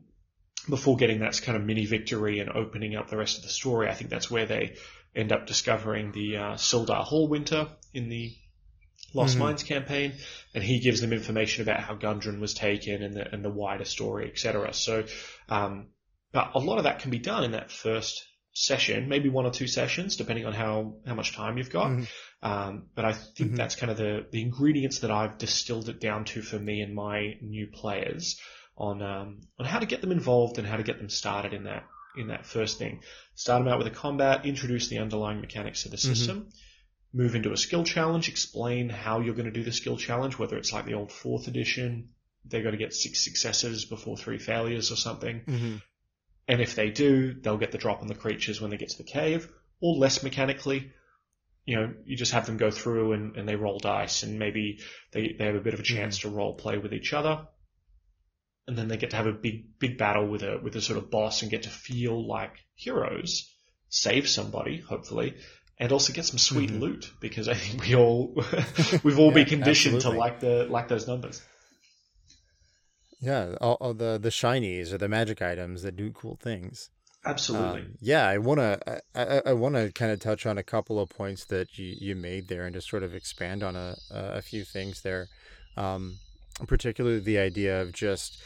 before getting that kind of mini victory and opening up the rest of the story, I think that's where they end up discovering the uh, Sildar Hallwinter in the Lost Mhm. Mines campaign, and he gives them information about how Gundren was taken and the and the wider story, etc. So, um, but a lot of that can be done in that first session, maybe one or two sessions, depending on how how much time you've got. Mhm. Um, but I think Mhm. that's kind of the the ingredients that I've distilled it down to for me and my new players on um, on how to get them involved and how to get them started in that in that first thing. Start them out with a combat, introduce the underlying mechanics of the Mhm. system, move into a skill challenge, explain how you're going to do the skill challenge, whether it's like the old fourth edition, they've got to get six successes before three failures or something. hmm And if they do, they'll get the drop on the creatures when they get to the cave, or less mechanically. You know, you just have them go through and, and they roll dice, and maybe they, they have a bit of a chance to role play with each other. And then they get to have a big, big battle with a, with a sort of boss and get to feel like heroes, save somebody, hopefully, and also get some sweet Mhm. loot, because I think we all, we've all been conditioned absolutely. to like the, like those numbers. Yeah. All, all the the shinies or the magic items that do cool things. Absolutely. Um, yeah, I wanna I, I, I wanna kind of touch on a couple of points that you, you made there and just sort of expand on a a few things there. Um, particularly the idea of just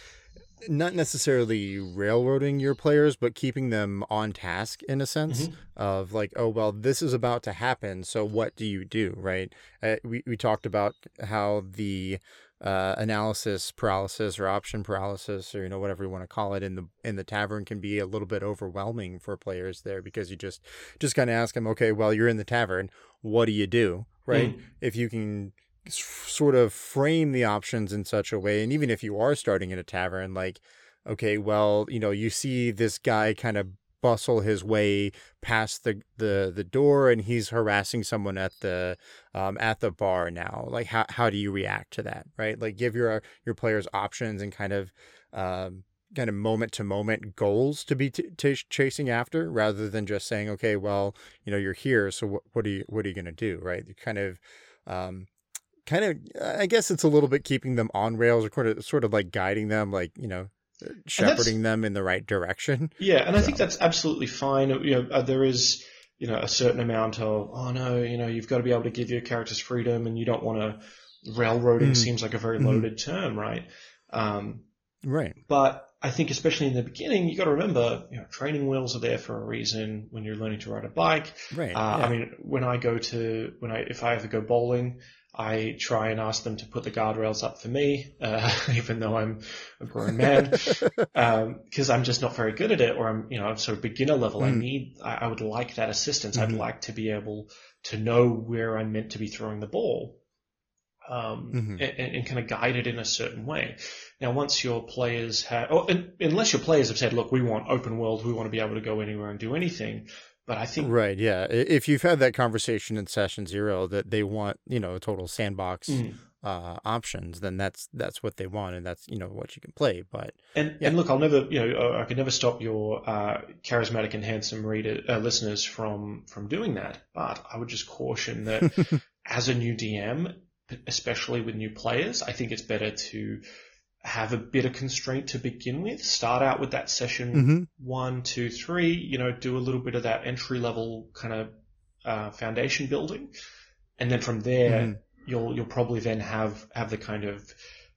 not necessarily railroading your players, but keeping them on task in a sense of like, oh, well, this is about to happen. So what do you do? Right. Uh, we, we talked about how the uh, analysis paralysis or option paralysis or, you know, whatever you want to call it in the, in the tavern can be a little bit overwhelming for players there because you just, just kind of ask them, okay, well, you're in the tavern. What do you do? Right. If you can s- sort of frame the options in such a way and even if you are starting in a tavern like okay well you know you see this guy kind of bustle his way past the the the door and he's harassing someone at the um at the bar now. Like how how do you react to that right? Like give your your players options and kind of um kind of moment to moment goals to be t- t- chasing after rather than just saying okay well you know you're here so what, what are you what are you going to do? Right? You kind of um kind of i guess it's a little bit keeping them on rails or sort of, sort of like guiding them like you know shepherding them in the right direction Yeah, and I think that's absolutely fine. You know, uh, there is, you know, a certain amount of, oh no, you know, you've got to be able to give your characters freedom, and you don't want to. Railroading Mhm. seems like a very Mhm. loaded term, right? Um, right but I think especially in the beginning, you got to remember, you know, training wheels are there for a reason. When you're learning to ride a bike, right uh, yeah. I mean, when I go to when I if I ever go bowling, I try and ask them to put the guardrails up for me, uh, even though I'm a grown man, because I'm just not very good at it, or I'm you know I'm sort of beginner level. I Mm. need I, I would like that assistance. I'd Mhm. like to be able to know where I'm meant to be throwing the ball. Um, Mhm. and, and kind of guide it in a certain way. Now, once your players have, oh, and, unless your players have said, "Look, we want open world, we want to be able to go anywhere and do anything," but I think Right. Yeah. If you've had that conversation in session zero that they want, you know, a total sandbox Mm. uh, options, then that's that's what they want, and that's you know what you can play. But And Yeah. and look, I'll never, you know, I can never stop your uh, charismatic and handsome reader uh, listeners from from doing that. But I would just caution that as a new DM, especially with new players, I think it's better to have a bit of constraint to begin with. Start out with that session Mhm. one, two, three. You know, do a little bit of that entry level kind of uh, foundation building, and then from there, Mhm. you'll you'll probably then have have the kind of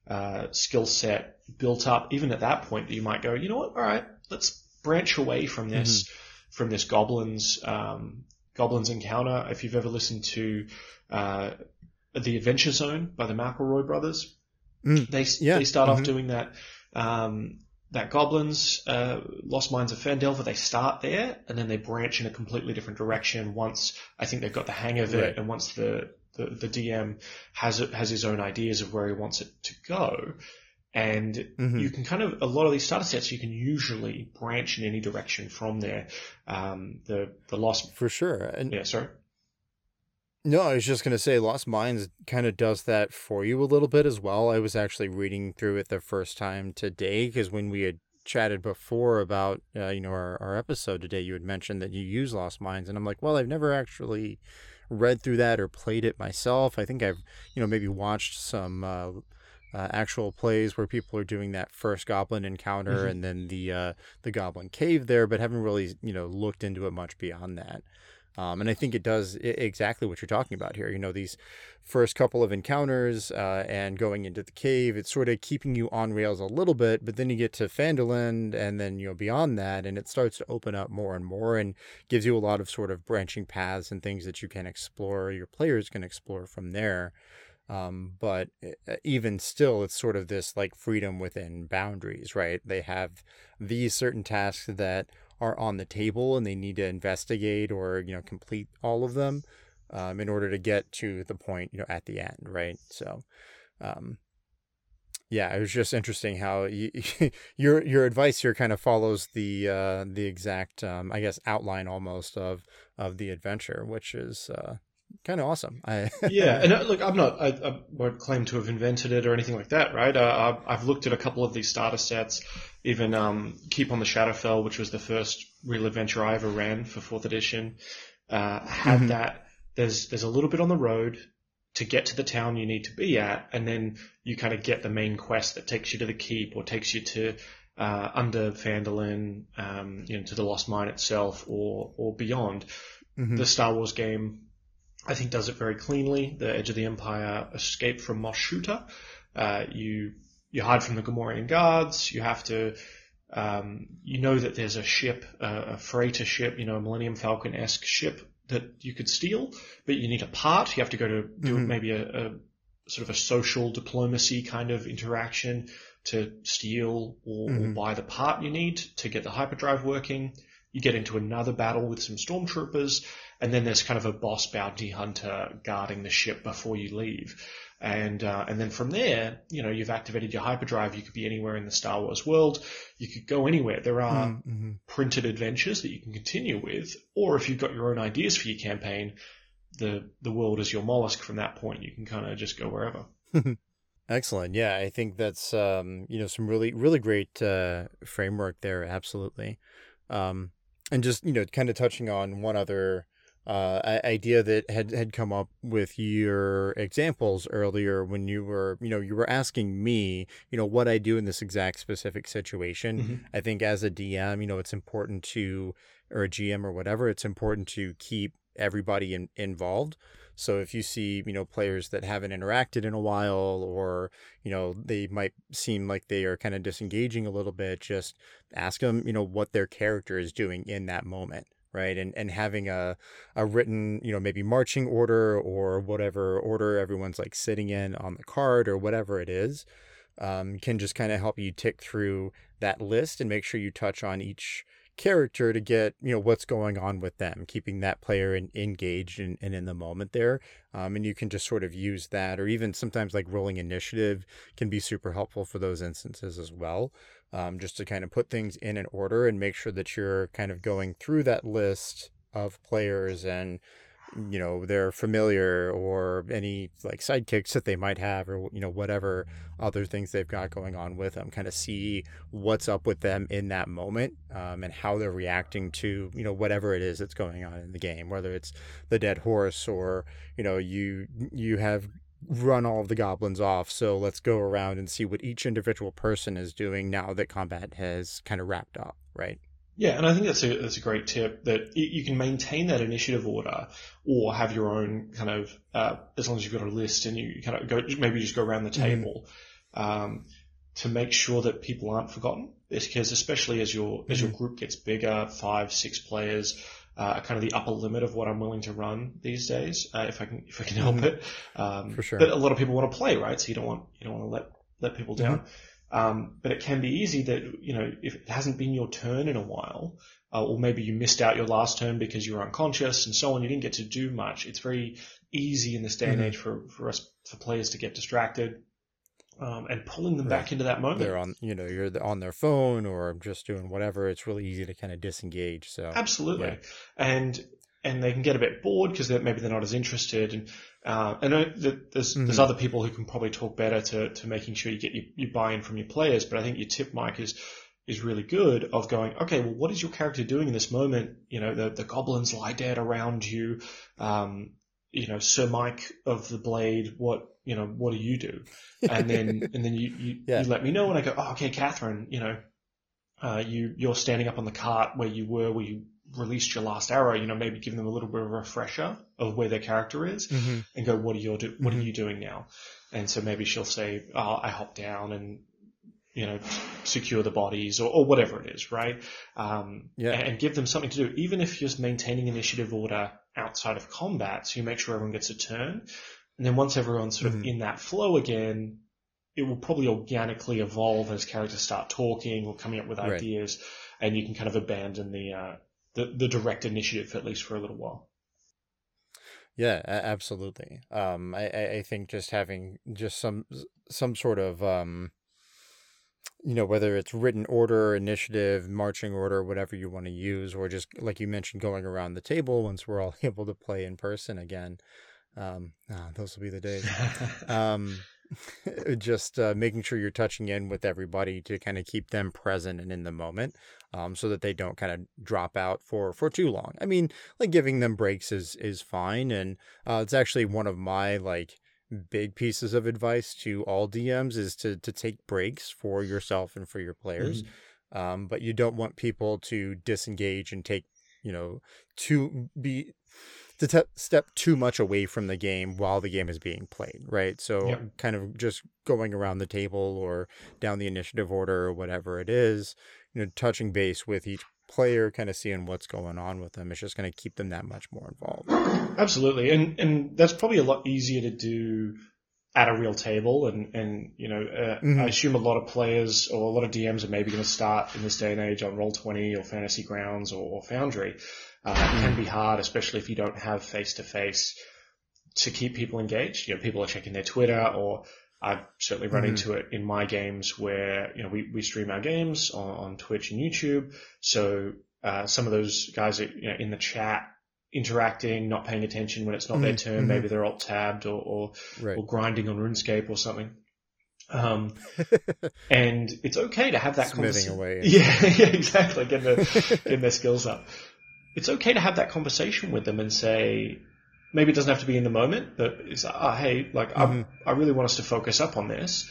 uh, skill set built up. Even at that point, that you might go, you know what? All right, let's branch away from this from this goblins um, goblins encounter. If you've ever listened to uh, the Adventure Zone by the McElroy brothers, Mm, they yeah, they start off mhm. doing that. Um, that goblins, uh, Lost Mines of Phandelver, they start there and then they branch in a completely different direction once I think they've got the hang of it Right. and once the, the, the DM has it, has his own ideas of where he wants it to go. And Mhm. you can kind of, a lot of these starter sets, you can usually branch in any direction from there. Um, the, the Lost, for sure. And yeah, sorry. No, I was just going to say Lost Mines kind of does that for you a little bit as well. I was actually reading through it the first time today because when we had chatted before about uh, you know our, our episode today, you had mentioned that you use Lost Mines, and I'm like, well, I've never actually read through that or played it myself. I think I've you know maybe watched some uh, uh, actual plays where people are doing that first goblin encounter Mhm. and then the uh, the goblin cave there, but haven't really you know looked into it much beyond that. Um, and I think it does exactly what you're talking about here. You know, these first couple of encounters uh, and going into the cave, it's sort of keeping you on rails a little bit, but then you get to Phandalin and then, you know, beyond that, and it starts to open up more and more and gives you a lot of sort of branching paths and things that you can explore, your players can explore from there. Um, but even still, it's sort of this like freedom within boundaries, right? They have these certain tasks that are on the table and they need to investigate or you know complete all of them um, in order to get to the point you know at the end right? So um, yeah it was just interesting how you, your your advice here kind of follows the uh, the exact um, I guess outline almost of of the adventure which is uh, kind of awesome I yeah, and uh, look, I'm not, I, I won't claim to have invented it or anything like that, right? Uh, I've, looked at a couple of these starter sets, even um, Keep on the Shadowfell, which was the first real adventure I ever ran for fourth edition, uh, had Mhm. that. There's there's a little bit on the road to get to the town you need to be at, and then you kind of get the main quest that takes you to the keep or takes you to uh, under Phandalin, um, you know, to the Lost Mine itself or or beyond Mhm. the Star Wars game, I think, does it very cleanly. The Edge of the Empire Escape from Mos Shuuta uh, you you hide from the Gamorrean guards. You have to um, you know that there's a ship, uh, a freighter ship, you know, a Millennium Falcon esque ship that you could steal, but you need a part. You have to go to do Mhm. maybe a, a sort of a social diplomacy kind of interaction to steal or, or Mhm. buy the part you need to get the hyperdrive working. You get into another battle with some stormtroopers, and then there's kind of a boss bounty hunter guarding the ship before you leave. And uh, and then from there, you know, you've activated your hyperdrive. You could be anywhere in the Star Wars world. You could go anywhere. There are Mm-hmm. printed adventures that you can continue with, or if you've got your own ideas for your campaign, the the world is your mollusk from that point. You can kind of just go wherever. Excellent. Yeah, I think that's um, you know some really really great uh, framework there. Absolutely, um, and just you know kind of touching on one other uh, idea that had had come up with your examples earlier when you were you know you were asking me you know what I do in this exact specific situation. Mhm. I think as a DM, you know, it's important to or a GM or whatever, it's important to keep everybody in, involved. So if you see, you know, players that haven't interacted in a while or, you know, they might seem like they are kind of disengaging a little bit, just ask them, you know, what their character is doing in that moment, right? And and having a a written, you know, maybe marching order or whatever order everyone's like sitting in on the card or whatever it is, um, can just kind of help you tick through that list and make sure you touch on each character to get you know what's going on with them keeping that player in, engaged and, and in the moment there um, and you can just sort of use that or even sometimes like rolling initiative can be super helpful for those instances as well um, just to kind of put things in an order and make sure that you're kind of going through that list of players and you know they're familiar or any like sidekicks that they might have or you know whatever other things they've got going on with them kind of see what's up with them in that moment um, and how they're reacting to you know whatever it is that's going on in the game whether it's the dead horse or you know you you have run all of the goblins off. So let's go around and see what each individual person is doing now that combat has kind of wrapped up right Yeah, and I think that's a that's a great tip that you can maintain that initiative order or have your own kind of uh, as long as you've got a list and you kind of go maybe just go around the Mhm. table um, to make sure that people aren't forgotten. Because especially as your as your group gets bigger, five six players. Uh, are kind of the upper limit of what I'm willing to run these days, uh, if I can if I can help Mhm. it. Um, For sure. But a lot of people want to play, right? So you don't want you don't want to let let people down. Mm-hmm. Um, but it can be easy that, you know, if it hasn't been your turn in a while, uh, or maybe you missed out your last turn because you were unconscious and so on, you didn't get to do much. It's very easy in this day and Mhm. age for, for us, for players to get distracted. Um, and pulling them back into that moment. they're on you know you're on their phone or just doing whatever it's really easy to kind of disengage so Absolutely. Yeah. And and they can get a bit bored because they're, maybe they're not as interested. And uh, and I know that there's there's Mhm. other people who can probably talk better to to making sure you get your, your buy-in from your players. But I think your tip, Mike, is is really good of going, okay, well, what is your character doing in this moment? You know, the the goblins lie dead around you. Um, you know, Sir Mike of the Blade, what you know, what do you do? And then and then you you, Yeah. you let me know, and I go, oh, okay, Catherine, you know, uh, you you're standing up on the cart where you were, where you released your last arrow. You know, maybe give them a little bit of a refresher of where their character is, Mhm. and go, what are you do? What Mhm. are you doing now? And so maybe she'll say, oh, I hop down and you know secure the bodies or, or whatever it is, right? Um, Yeah. and, and give them something to do, even if you're just maintaining initiative order outside of combat, so you make sure everyone gets a turn. And then once everyone's sort of Mhm. in that flow again, it will probably organically evolve as characters start talking or coming up with Right. ideas, and you can kind of abandon the uh, the, the direct initiative at least for a little while. Yeah, absolutely. Um, I, I think just having just some some sort of um, you know, whether it's written order, initiative, marching order, whatever you want to use, or just like you mentioned, going around the table once we're all able to play in person again. Um, ah, those will be the days. um, just uh, making sure you're touching in with everybody to kind of keep them present and in the moment, um, so that they don't kind of drop out for for too long. I mean, like giving them breaks is is fine, and uh, it's actually one of my like big pieces of advice to all DMs is to to take breaks for yourself and for your players. Um, but you don't want people to disengage and take you know to be to te- step too much away from the game while the game is being played, right? So kind of just going around the table or down the initiative order or whatever it is, you know, touching base with each player, kind of seeing what's going on with them. It's just going to keep them that much more involved. Absolutely, and and that's probably a lot easier to do at a real table. And and you know, uh, Mhm. I assume a lot of players or a lot of DMs are maybe going to start in this day and age on Roll Twenty or Fantasy Grounds or, or Foundry. Uh, It can be hard, especially if you don't have face to face to keep people engaged. You know, people are checking their Twitter or. I've certainly run Mhm. into it in my games where, you know, we, we stream our games on, on Twitch and YouTube. So, uh, some of those guys are, you know, in the chat interacting, not paying attention when it's not their Mhm, turn. mhm. Maybe they're alt tabbed or, or, Right. or grinding on RuneScape or something. Um, and it's okay to have that Smithing conversa- away. Yeah, yeah, exactly. Getting their, getting their skills up. It's okay to have that conversation with them and say, maybe it doesn't have to be in the moment, but it's, ah, hey, like, Mhm. I, I really want us to focus up on this,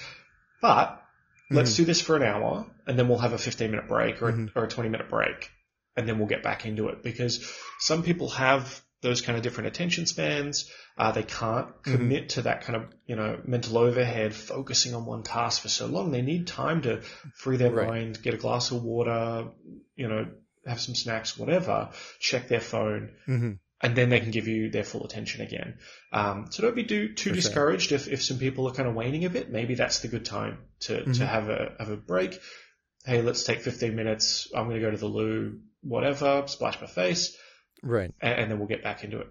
but let's Mm-hmm. do this for an hour and then we'll have a 15 minute break or, Mhm. a, or a 20 minute break and then we'll get back into it because some people have those kind of different attention spans. Uh, they can't Mm-hmm. commit to that kind of, you know, mental overhead, focusing on one task for so long. They need time to free their Right. mind, get a glass of water, you know, have some snacks, whatever, check their phone, hmm and then they can give you their full attention again. Um, so don't be do, too For sure. discouraged if, if some people are kind of waning a bit. Maybe that's the good time to, Mhm. to have a have a break. Hey, let's take 15 minutes. I'm going to go to the loo, whatever, splash my face, Right. and, and then we'll get back into it.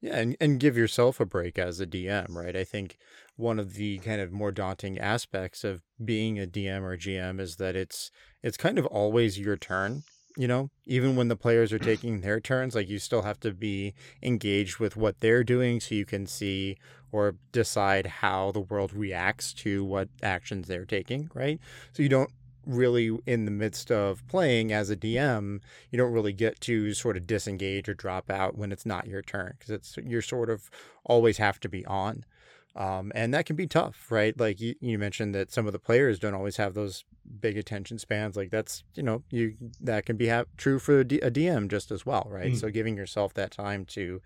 Yeah, and, and give yourself a break as a DM, right? I think one of the kind of more daunting aspects of being a DM or GM is that it's it's kind of always your turn, you know? Even when the players are mm. taking their turns, like you still have to be engaged with what they're doing so you can see or decide how the world reacts to what actions they're taking, right? So you don't really in the midst of playing as a DM, you don't really get to sort of disengage or drop out when it's not your turn because it's you're sort of always have to be on. Um, and that can be tough, right? Like you, you mentioned that some of the players don't always have those big attention spans. Like that's, you know, you that can be ha- true for a, D- a DM just as well, right? Mm. So giving yourself that time to, you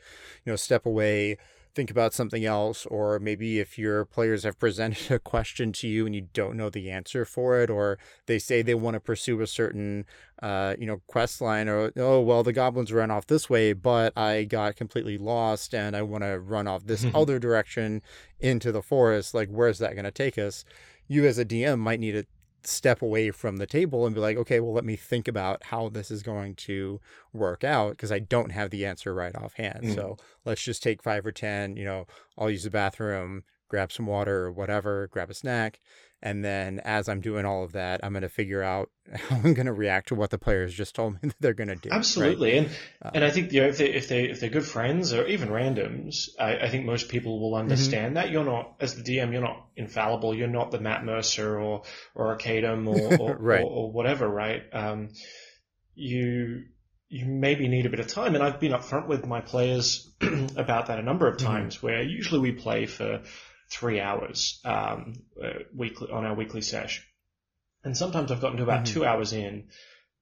know, step away, think about something else, or maybe if your players have presented a question to you and you don't know the answer for it, or they say they want to pursue a certain uh, you know, quest line or oh well the goblins ran off this way, but I got completely lost and I want to run off this other direction into the forest. Like where's that going to take us? You as a DM might need to step away from the table and be like, okay, well let me think about how this is going to work out because I don't have the answer right offhand. Mm. So let's just take five or ten. You know, I'll use the bathroom, grab some water or whatever, grab a snack. And then as I'm doing all of that, I'm going to figure out how I'm going to react to what the players just told me that they're going to do. right? Absolutely, and Uh, and I think you know if they if they if they're good friends or even randoms, I, I think most people will understand that you're not as the DM, you're not infallible. You're not the Matt Mercer or or Arcadum or or, Right. or, or whatever, right? Um, you you maybe need a bit of time, and I've been upfront with my players about that a number of Mhm. times. Where usually we play for three hours um, uh, weekly on our weekly sesh, and sometimes I've gotten to about Mhm. two hours in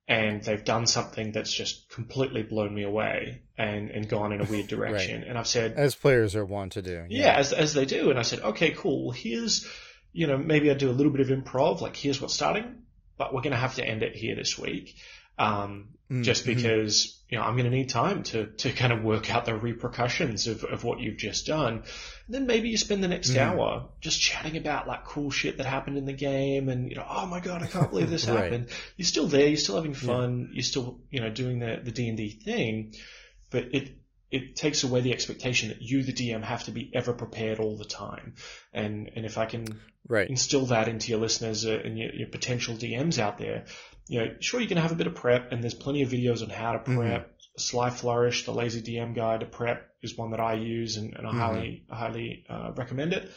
and they've done something that's just completely blown me away and, and gone in a weird direction. And I've said, As players are wont to do. yeah, as, as they do. And I said, okay, cool. Well, here's, you know, maybe I do a little bit of improv. Like, here's what's starting, but we're going to have to end it here this week. Um, Mm, just mhm. because, you know, I'm going to need time to, to kind of work out the repercussions of, of what you've just done. And then maybe you spend the next Mhm. hour just chatting about like cool shit that happened in the game and, you know, oh my God, I can't believe this Right. happened. You're still there. You're still having fun. You're still, you know, doing the, the D and D thing, but it, it takes away the expectation that you, the DM, have to be ever prepared all the time. And, and if I can Right. instill that into your listeners uh, and your, your potential DMs out there. You know, sure you can have a bit of prep, and there's plenty of videos on how to Mhm. prep. Sly Flourish, the Lazy DM guide to prep, is one that I use, and, and I Mhm. highly, highly uh, recommend it.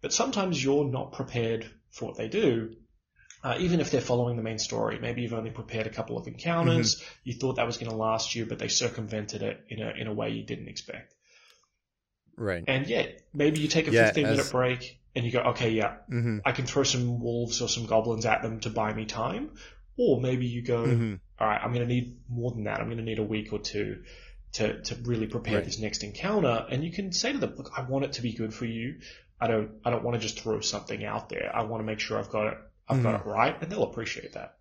But sometimes you're not prepared for what they do. Uh, even if they're following the main story, maybe you've only prepared a couple of encounters. You thought that was going to last you, but they circumvented it in a in a way you didn't expect. Right. And yet, maybe you take a Yeah, 15 minute as- break and you go, okay, yeah, hmm I can throw some wolves or some goblins at them to buy me time. Or maybe you go, hmm all right, I'm going to need more than that. I'm going to need a week or two to to really prepare Right. this next encounter, and you can say to them, "Look, I want it to be good for you. I don't I don't want to just throw something out there. I want to make sure I've got it I've got it right, and they'll appreciate that."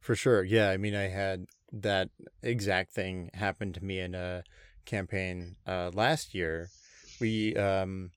For sure. Yeah. I mean, I had that exact thing happen to me in a campaign uh, last year. We, um,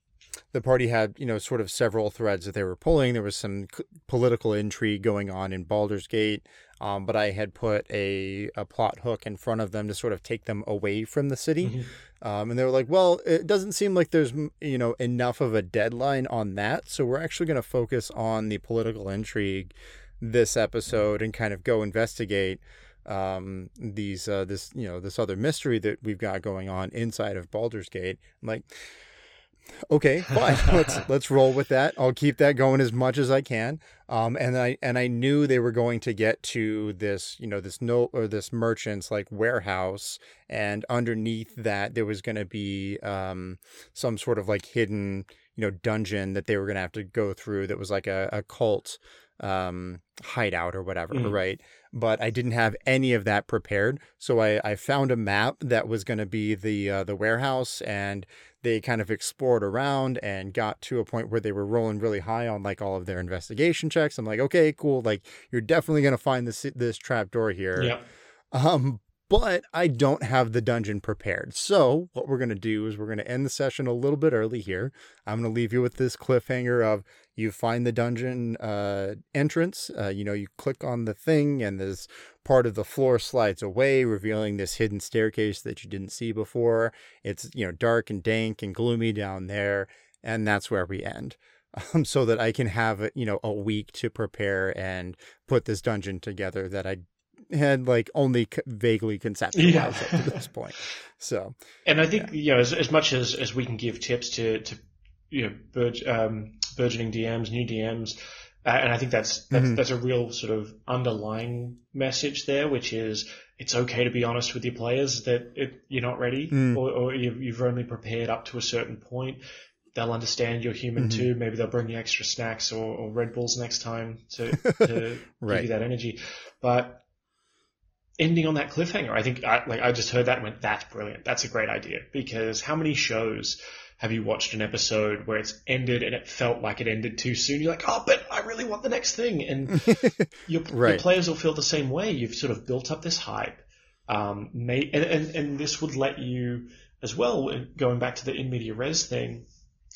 the party had, you know, sort of several threads that they were pulling. There was some c- political intrigue going on in Baldur's Gate, um, but I had put a, a plot hook in front of them to sort of take them away from the city. Um, and they were like, well, it doesn't seem like there's, you know, enough of a deadline on that. So we're actually going to focus on the political intrigue this episode and kind of go investigate um these uh this you know this other mystery that we've got going on inside of Baldur's Gate I'm like okay fine. Let's let's roll with that. I'll keep that going as much as I can. Um and I and I knew they were going to get to this you know this no or this merchant's like warehouse and underneath that there was going to be um some sort of like hidden you know dungeon that they were going to have to go through that was like a, a cult um hideout or whatever Mhm. right but I didn't have any of that prepared so I I found a map that was going to be the uh, the warehouse and they kind of explored around and got to a point where they were rolling really high on like all of their investigation checks I'm like okay cool like you're definitely going to find this this trap door here Yeah. um, but I don't have the dungeon prepared. So what we're gonna do is we're gonna end the session a little bit early here. I'm gonna leave you with this cliffhanger of you find the dungeon uh, entrance. Uh, you know, you click on the thing, and this part of the floor slides away, revealing this hidden staircase that you didn't see before. It's you know dark and dank and gloomy down there, and that's where we end. Um, so that I can have you know a week to prepare and put this dungeon together that I had like only c- vaguely conceptualized Yeah. up to this point. So And I think you know, as, as much as, as we can give tips to to you know um, burgeoning DMs, new DMs, uh, and I think that's that's, Mhm. that's a real sort of underlying message there, which is it's okay to be honest with your players that it, you're not ready Mm. or, or you've, you've only prepared up to a certain point. They'll understand you're human Mhm. too. Maybe they'll bring you extra snacks or, or Red Bulls next time to, to give you that energy. But ending on that cliffhanger, I think I, like I just heard that and went, that's brilliant. That's a great idea because how many shows have you watched an episode where it's ended and it felt like it ended too soon? You're like, oh, but I really want the next thing. And your, your players will feel the same way. You've sort of built up this hype. Um, may, and, and, and this would let you as well, going back to the in media res thing,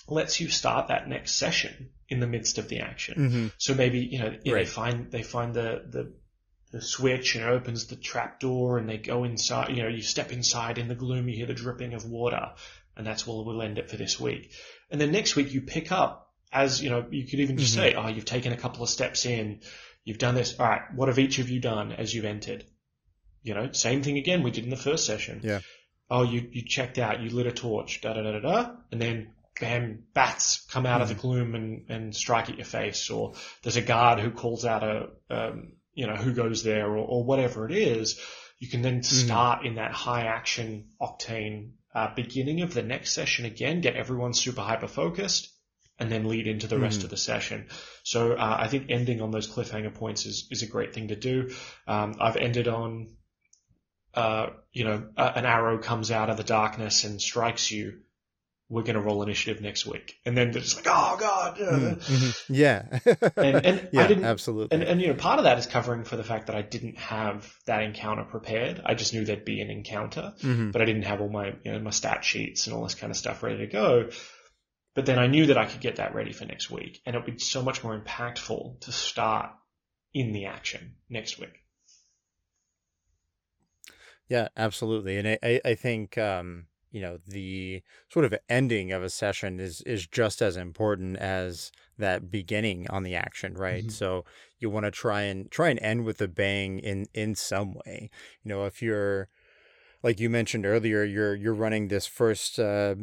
lets you start that next session in the midst of the action. mhm. So maybe you know they find they find the, the the switch and it opens the trap door and they go inside. You know, you step inside in the gloom, you hear the dripping of water, and that's where we'll end it for this week. And then next week you pick up as you know you could even just Mhm. say, oh, you've taken a couple of steps in, you've done this. All right, what have each of you done as you've entered? You know, same thing again we did in the first session. Yeah. Oh, you you checked out, you lit a torch, da da da da da, and then bam, bats come out of the gloom and, and strike at your face, or there's a guard who calls out a, um, you know, who goes there, or, or whatever it is. You can then start in that high action octane uh, beginning of the next session again, get everyone super hyper focused, and then lead into the rest of the session. So uh, I think ending on those cliffhanger points is, is a great thing to do. Um, I've ended on, uh, you know, a, an arrow comes out of the darkness and strikes you. We're going to roll initiative next week, and then they're just like, oh god. Mhm. Mhm. yeah, And, and yeah, I didn't, absolutely. and, and you know, part of that is covering for the fact that I didn't have that encounter prepared. I just knew there'd be an encounter, Mhm. but I didn't have all my you know my stat sheets and all this kind of stuff ready to go. But then I knew that I could get that ready for next week, and it would be so much more impactful to start in the action next week. Yeah, absolutely. And I, I, I think um, you know, the sort of ending of a session is is just as important as that beginning on the action, right? Mhm. So you want to try and try and end with a bang in in some way. You know, if you're like you mentioned earlier, you're you're running this first uh,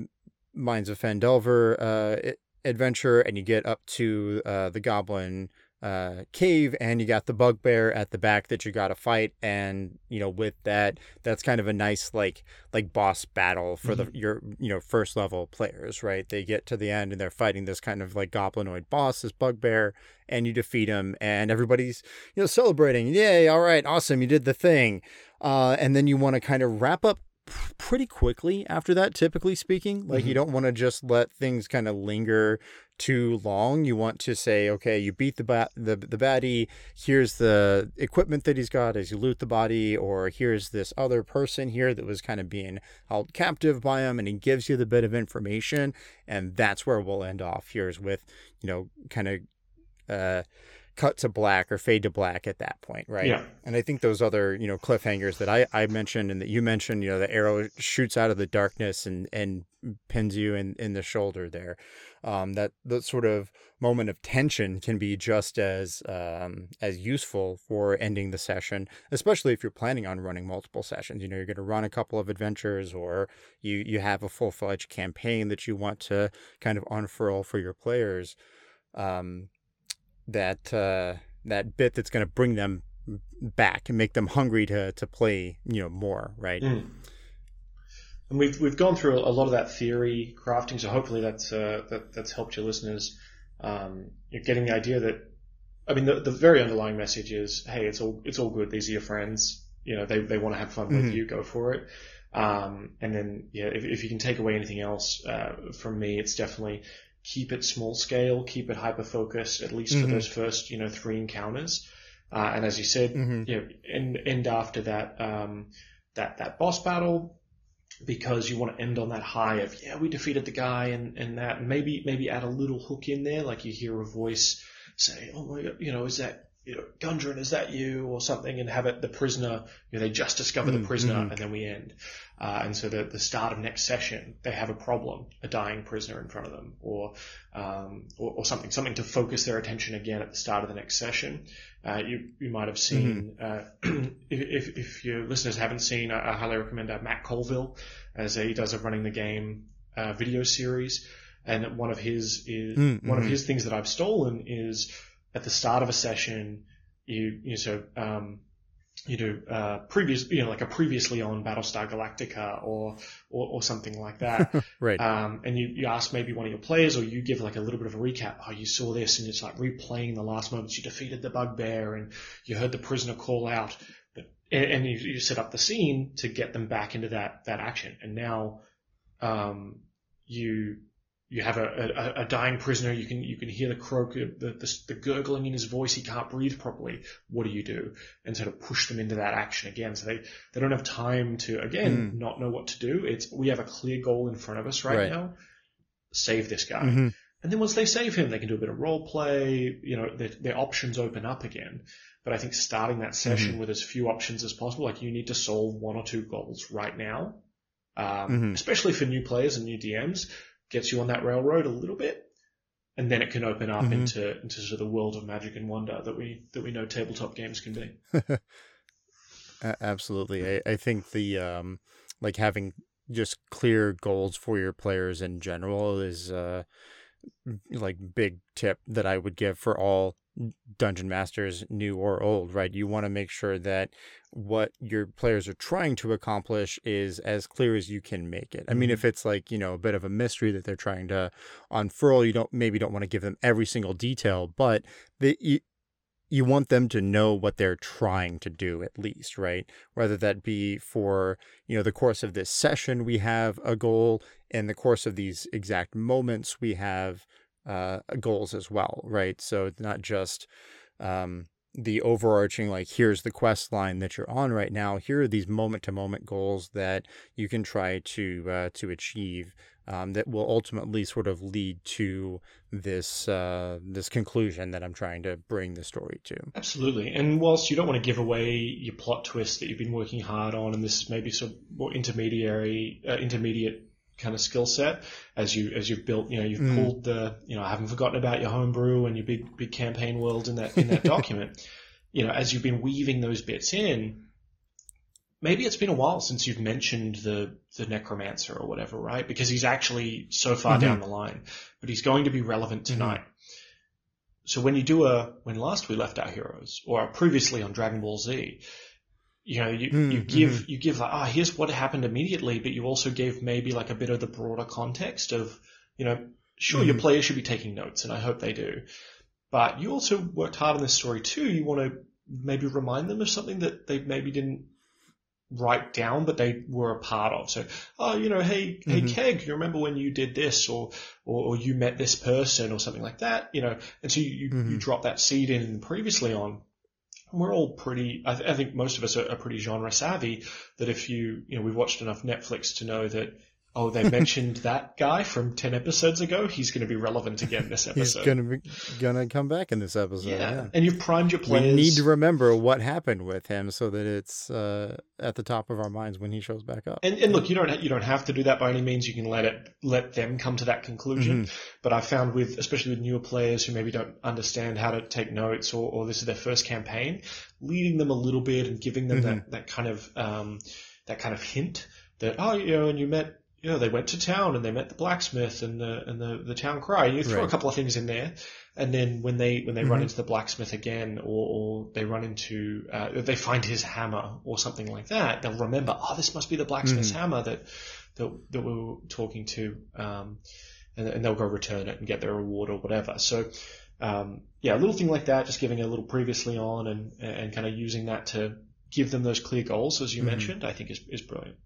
Mines of Phandelver uh, adventure, and you get up to uh, the Goblin uh, cave and you got the bugbear at the back that you got to fight. And you know with that that's kind of a nice like like boss battle for the your you know first level players right? They get to the end and they're fighting this kind of like goblinoid boss this bugbear and you defeat him and everybody's you know celebrating yay all right awesome you did the thing. Uh, and then you want to kind of wrap up pretty quickly after that typically speaking. Like you don't want to just let things kind of linger too long. You want to say okay you beat the ba- the the baddie. Here's the equipment that he's got as you loot the body or here's this other person here that was kind of being held captive by him and he gives you the bit of information and that's where we'll end off here's with you know kind of uh cut to black or fade to black at that point, right? Yeah. And I think those other, you know, cliffhangers that I, I mentioned and that you mentioned, you know, the arrow shoots out of the darkness and, and pins you in, in the shoulder there. Um, that that sort of moment of tension can be just as um, as useful for ending the session, especially if you're planning on running multiple sessions. You know, you're going to run a couple of adventures, or you you have a full fledged campaign that you want to kind of unfurl for your players. Um, that uh, that bit that's going to bring them back and make them hungry to to play you know more right Mm. And we've we've gone through a lot of that theory crafting, so hopefully that's uh, that that's helped your listeners. Um, you're getting the idea that, I mean, the, the very underlying message is, hey, it's all it's all good. These are your friends. You know, they they want to have fun with Mhm. you. Go for it. Um, and then yeah, if, if you can take away anything else uh, from me, it's definitely keep it small scale, keep it hyper focused, at least for Mhm. those first you know three encounters. Uh, and as you said, Mhm. you know, end end after that um, that that boss battle because you want to end on that high of yeah we defeated the guy and and that and maybe maybe add a little hook in there like you hear a voice say oh my god you know is that you know Gundren is that you or something and have it the prisoner you know they just discover the Mm, prisoner mhm. and then we end uh, and so the the start of next session they have a problem a dying prisoner in front of them or um, or, or something something to focus their attention again at the start of the next session uh, you you might have seen uh, if, if if your listeners haven't seen I, I highly recommend uh, Matt Colville as he does a running the game uh, video series and one of his is Mm, one of mhm. his things that I've stolen is at the start of a session you you so um you do uh previous you know like a previously on Battlestar Galactica or or, or something like that right um, and you, you ask maybe one of your players, or you give like a little bit of a recap. Oh, you saw this, and it's like replaying the last moments. You defeated the bugbear, and you heard the prisoner call out, but, and, and you, you set up the scene to get them back into that that action. And now, um, you you have a, a, a dying prisoner. You can you can hear the croak, the, the the gurgling in his voice. He can't breathe properly. What do you do? And sort of push them into that action again. So they they don't have time to again not know what to do. It's we have a clear goal in front of us right, Right. now. Save this guy. Mhm. And then once they save him, they can do a bit of role play. You know, their, their options open up again. But I think starting that session with as few options as possible, like you need to solve one or two goals right now, um, Mhm. especially for new players and new DMs, gets you on that railroad a little bit, and then it can open up Mhm. into into sort of the world of magic and wonder that we that we know tabletop games can be. Absolutely I, I think the um like having just clear goals for your players in general is uh like big tip that I would give for all dungeon masters new or old right you want to make sure that what your players are trying to accomplish is as clear as you can make it. I mean if it's like you know a bit of a mystery that they're trying to unfurl you don't maybe don't want to give them every single detail but the you, you want them to know what they're trying to do at least right? Whether that be for you know the course of this session we have a goal in the course of these exact moments we have uh, goals as well right? So it's not just um, the overarching like here's the quest line that you're on right now here are these moment to moment goals that you can try to uh, to achieve um, that will ultimately sort of lead to this uh, this conclusion that I'm trying to bring the story to. Absolutely. And whilst you don't want to give away your plot twist that you've been working hard on, and this maybe sort of more intermediary, uh, intermediate kind of skill set as you as you've built, you know, you've Mm. pulled the, you know, I haven't forgotten about your homebrew and your big big campaign world in that in that document. You know, as you've been weaving those bits in, maybe it's been a while since you've mentioned the the necromancer or whatever, right? Because he's actually so far Mhm. down the line, but he's going to be relevant tonight. so when you do a when last we left our heroes or previously on Dragon Ball Z, you know, you, Mm, you give you give like, ah, here's what happened immediately, but you also gave maybe like a bit of the broader context of, you know, sure your players should be taking notes, and I hope they do, but you also worked hard on this story too. You want to maybe remind them of something that they maybe didn't write down, but they were a part of. So, oh, you know, hey, hey, Keg, you remember when you did this, or, or or you met this person, or something like that, you know? And so you you, you drop that seed in previously on. We're all pretty. I, th- I think most of us are, are pretty genre savvy. That if you you know we've watched enough Netflix to know that. Oh, they mentioned that guy from ten episodes ago. He's going to be relevant again this episode. He's gonna be gonna come back in this episode. yeah. Yeah. and you've primed your We players. need to remember what happened with him so that it's uh, at the top of our minds when he shows back up. And, and look, you don't you don't have to do that by any means. You can let it let them come to that conclusion. But I found with especially with newer players who maybe don't understand how to take notes or, or this is their first campaign, leading them a little bit and giving them that, that kind of um, that kind of hint that oh you know and you met you know they went to town and they met the blacksmith and the and the, the town cry. You throw a couple of things in there, and then when they when they run into the blacksmith again or, or they run into uh, they find his hammer or something like that, they'll remember oh this must be the blacksmith's hammer that that that we were talking to, um, and, and they'll go return it and get their reward or whatever. So. Um, yeah, a little thing like that, just giving a little previously on and, and kind of using that to give them those clear goals, as you mentioned, I think is, is brilliant.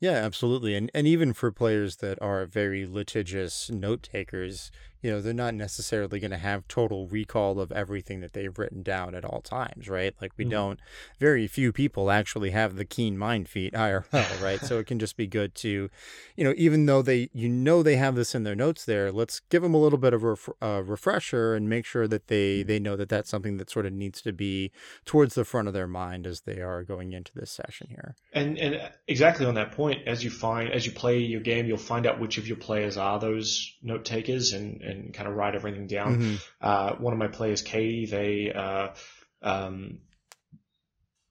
Yeah, absolutely. And and even for players that are very litigious note takers, you know, they're not necessarily going to have total recall of everything that they've written down at all times, right? Like we mm-hmm. don't very few people actually have the keen mind feat IRL, right? so it can just be good to, you know, even though they you know they have this in their notes there, let's give them a little bit of a ref- uh, refresher and make sure that they mm-hmm. they know that that's something that sort of needs to be towards the front of their mind as they are going into this session here. And and uh, exactly on that point, as you find as you play your game, you'll find out which of your players are those note takers and, and kind of write everything down. Uh, one of my players, Katie, they uh, um,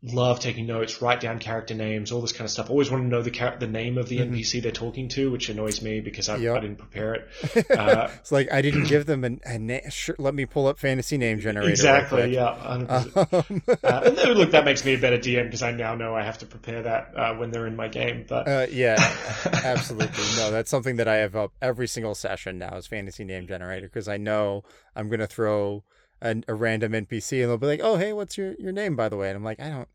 love taking notes, write down character names, all this kind of stuff. Always want to know the char- the name of the NPC they're talking to, which annoys me because I, Yep. I didn't prepare it. Uh, It's like I didn't give them a, a na- sure, let me pull up fantasy name generator. exactly, quick. yeah. Um, uh, and then, look, that makes me a better DM because I now know I have to prepare that uh, when they're in my game. But uh, yeah, absolutely. No, that's something that I have up every single session now is fantasy name generator because I know I'm gonna throw a, a random NPC and they'll be like, "Oh, hey, what's your, your name by the way?" And I'm like, "I don't."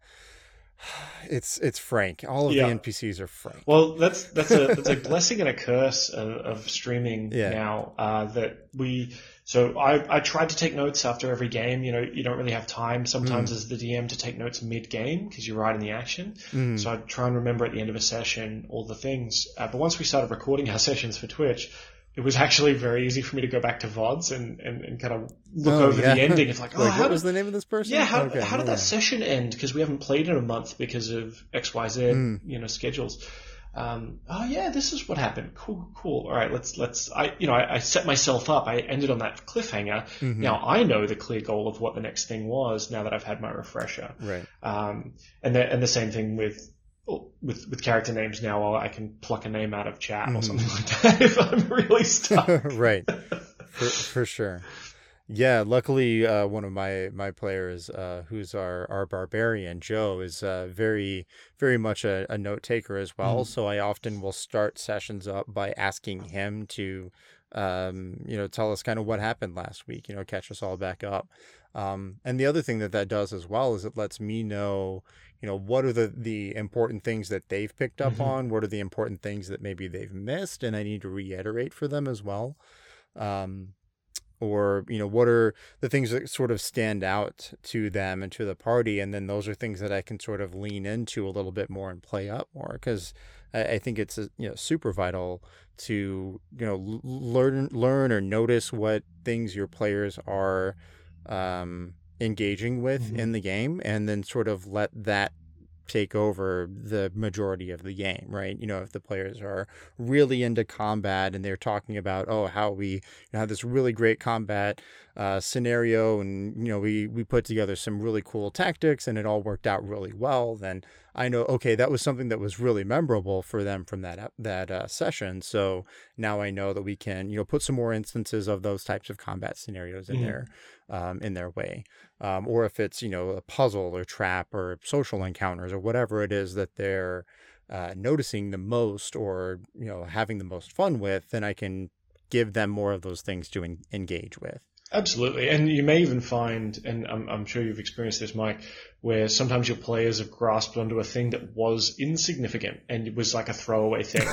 It's it's Frank. All of Yeah. the NPCs are Frank. Well, that's that's a that's a blessing and a curse of, of streaming Yeah. now. Uh, that we so I I tried to take notes after every game. You know, you don't really have time sometimes as the DM to take notes mid game because you're right in the action. So I try and remember at the end of a session all the things. Uh, but once we started recording our sessions for Twitch. It was actually very easy for me to go back to VODs and, and, and kind of look Oh, over yeah. the ending. It's like, oh, like, how what did- was the name of this person? yeah, how, Okay, how did yeah. that session end? Because we haven't played in a month because of X, Y, Z, Hmm. you know, schedules. Um, oh yeah, this is what happened. Cool, cool. All right, let's let's. I you know I, I set myself up. I ended on that cliffhanger. Mm-hmm. Now I know the clear goal of what the next thing was. Now that I've had my refresher. Right. Um, and the, and the same thing with with with character names. Now I can pluck a name out of chat or something like that if I'm really stuck. right. For, for sure. Yeah luckily uh, one of my my players uh, who's our our barbarian joe is uh, very very much a, a note taker as well. So i often will start sessions up by asking him to um, you know tell us kind of what happened last week you know catch us all back up. Um, and the other thing that that does as well is it lets me know you know what are the the important things that they've picked up on? What are the important things that maybe they've missed and i need to reiterate for them as well? Um, or you know what are the things that sort of stand out to them and to the party? And then those are things that i can sort of lean into a little bit more and play up more because I, I think it's you know super vital to you know learn learn or notice what things your players are um, engaging with in the game and then sort of let that take over the majority of the game, right? You know, if the players are really into combat and they're talking about, oh, how we you know, have this really great combat uh, scenario and, you know, we, we put together some really cool tactics and it all worked out really well, then I know okay that was something that was really memorable for them from that that uh, session. So now I know that we can you know put some more instances of those types of combat scenarios in Mhm. there um, in their way, um, or if it's you know a puzzle or trap or social encounters or whatever it is that they're uh, noticing the most or you know having the most fun with, then I can give them more of those things to en- engage with. Absolutely, and you may even find, and I'm, I'm sure you've experienced this, Mike, where sometimes your players have grasped onto a thing that was insignificant and it was like a throwaway thing.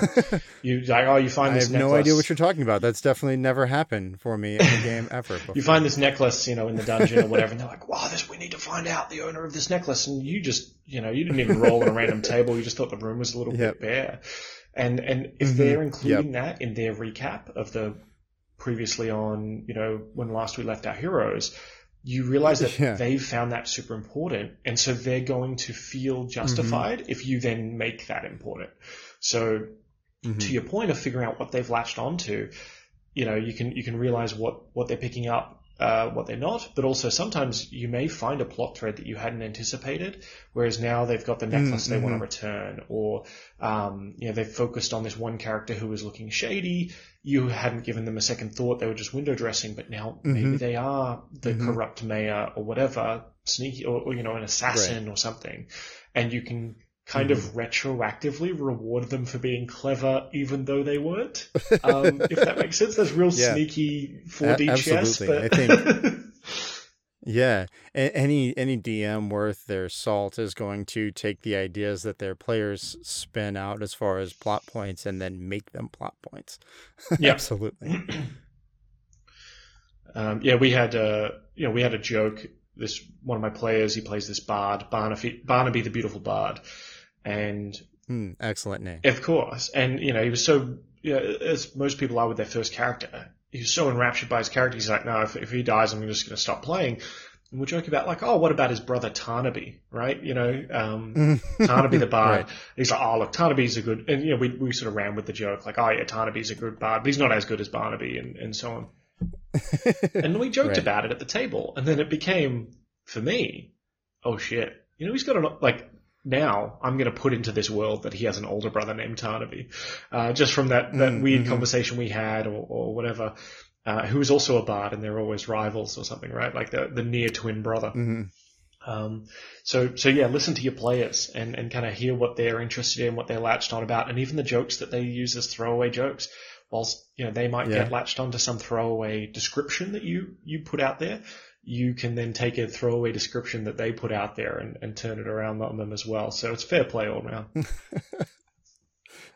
you like, oh, you I find this necklace. You have necklace. no idea what you're talking about. That's definitely never happened for me in a game ever. Before. You find this necklace, you know, in the dungeon or whatever, and they're like, "Wow, this we need to find out the owner of this necklace." And you just, you know, you didn't even roll on a random table. You just thought the room was a little Yep. bit bare. And and if Mhm. they're including that in their recap of the previously on, you know, when last we left our heroes, you realize that Yeah. they've found that super important, and so they're going to feel justified if you then make that important. So Mhm. to your point of figuring out what they've latched onto, you know, you can you can realize what what they're picking up, uh, what they're not, but also sometimes you may find a plot thread that you hadn't anticipated, whereas now they've got the necklace they want to return, or um, you know they've focused on this one character who was looking shady. You hadn't given them a second thought; they were just window dressing, but now maybe Mhm. they are the Mhm. corrupt mayor or whatever, sneaky, or, or you know, an assassin or something, and you can kind of retroactively reward them for being clever even though they weren't. Um, if that makes sense, that's real Yeah. sneaky 4D A- chess. But I Yeah, A- any any DM worth their salt is going to take the ideas that their players spin out as far as plot points and then make them plot points. Yeah. absolutely. um, yeah, we had uh, you know we had a joke. This one of my players, he plays this bard, Barnaby, Barnaby the Beautiful Bard, and Hmm, excellent name. Of course. And, you know, he was so, you know, as most people are with their first character, he was so enraptured by his character. He's like, no, if, if he dies, I'm just going to stop playing. And we're joking about, like, oh, what about his brother Tarnaby, right? You know, um, Tarnaby the bard. Right. He's like, oh, look, Tarnaby's a good, and, you know, we, we sort of ran with the joke, like, oh, yeah, Tarnaby's a good bard, but he's not as good as Barnaby, and, and so on. And we joked Right. about it at the table, and then it became for me, oh shit, you know he's got a like now I'm going to put into this world that he has an older brother named Tarnaby, uh, just from that that Mm, weird mhm. conversation we had or, or whatever. Uh, who is also a bard, and they're always rivals or something, right? Like the the near twin brother. Mhm. Um, so, so yeah, listen to your players and, and kind of hear what they're interested in, what they're latched on about, and even the jokes that they use as throwaway jokes. Whilst, you know, they might Yeah. get latched onto some throwaway description that you, you put out there, you can then take a throwaway description that they put out there and, and turn it around on them as well. So it's fair play all around.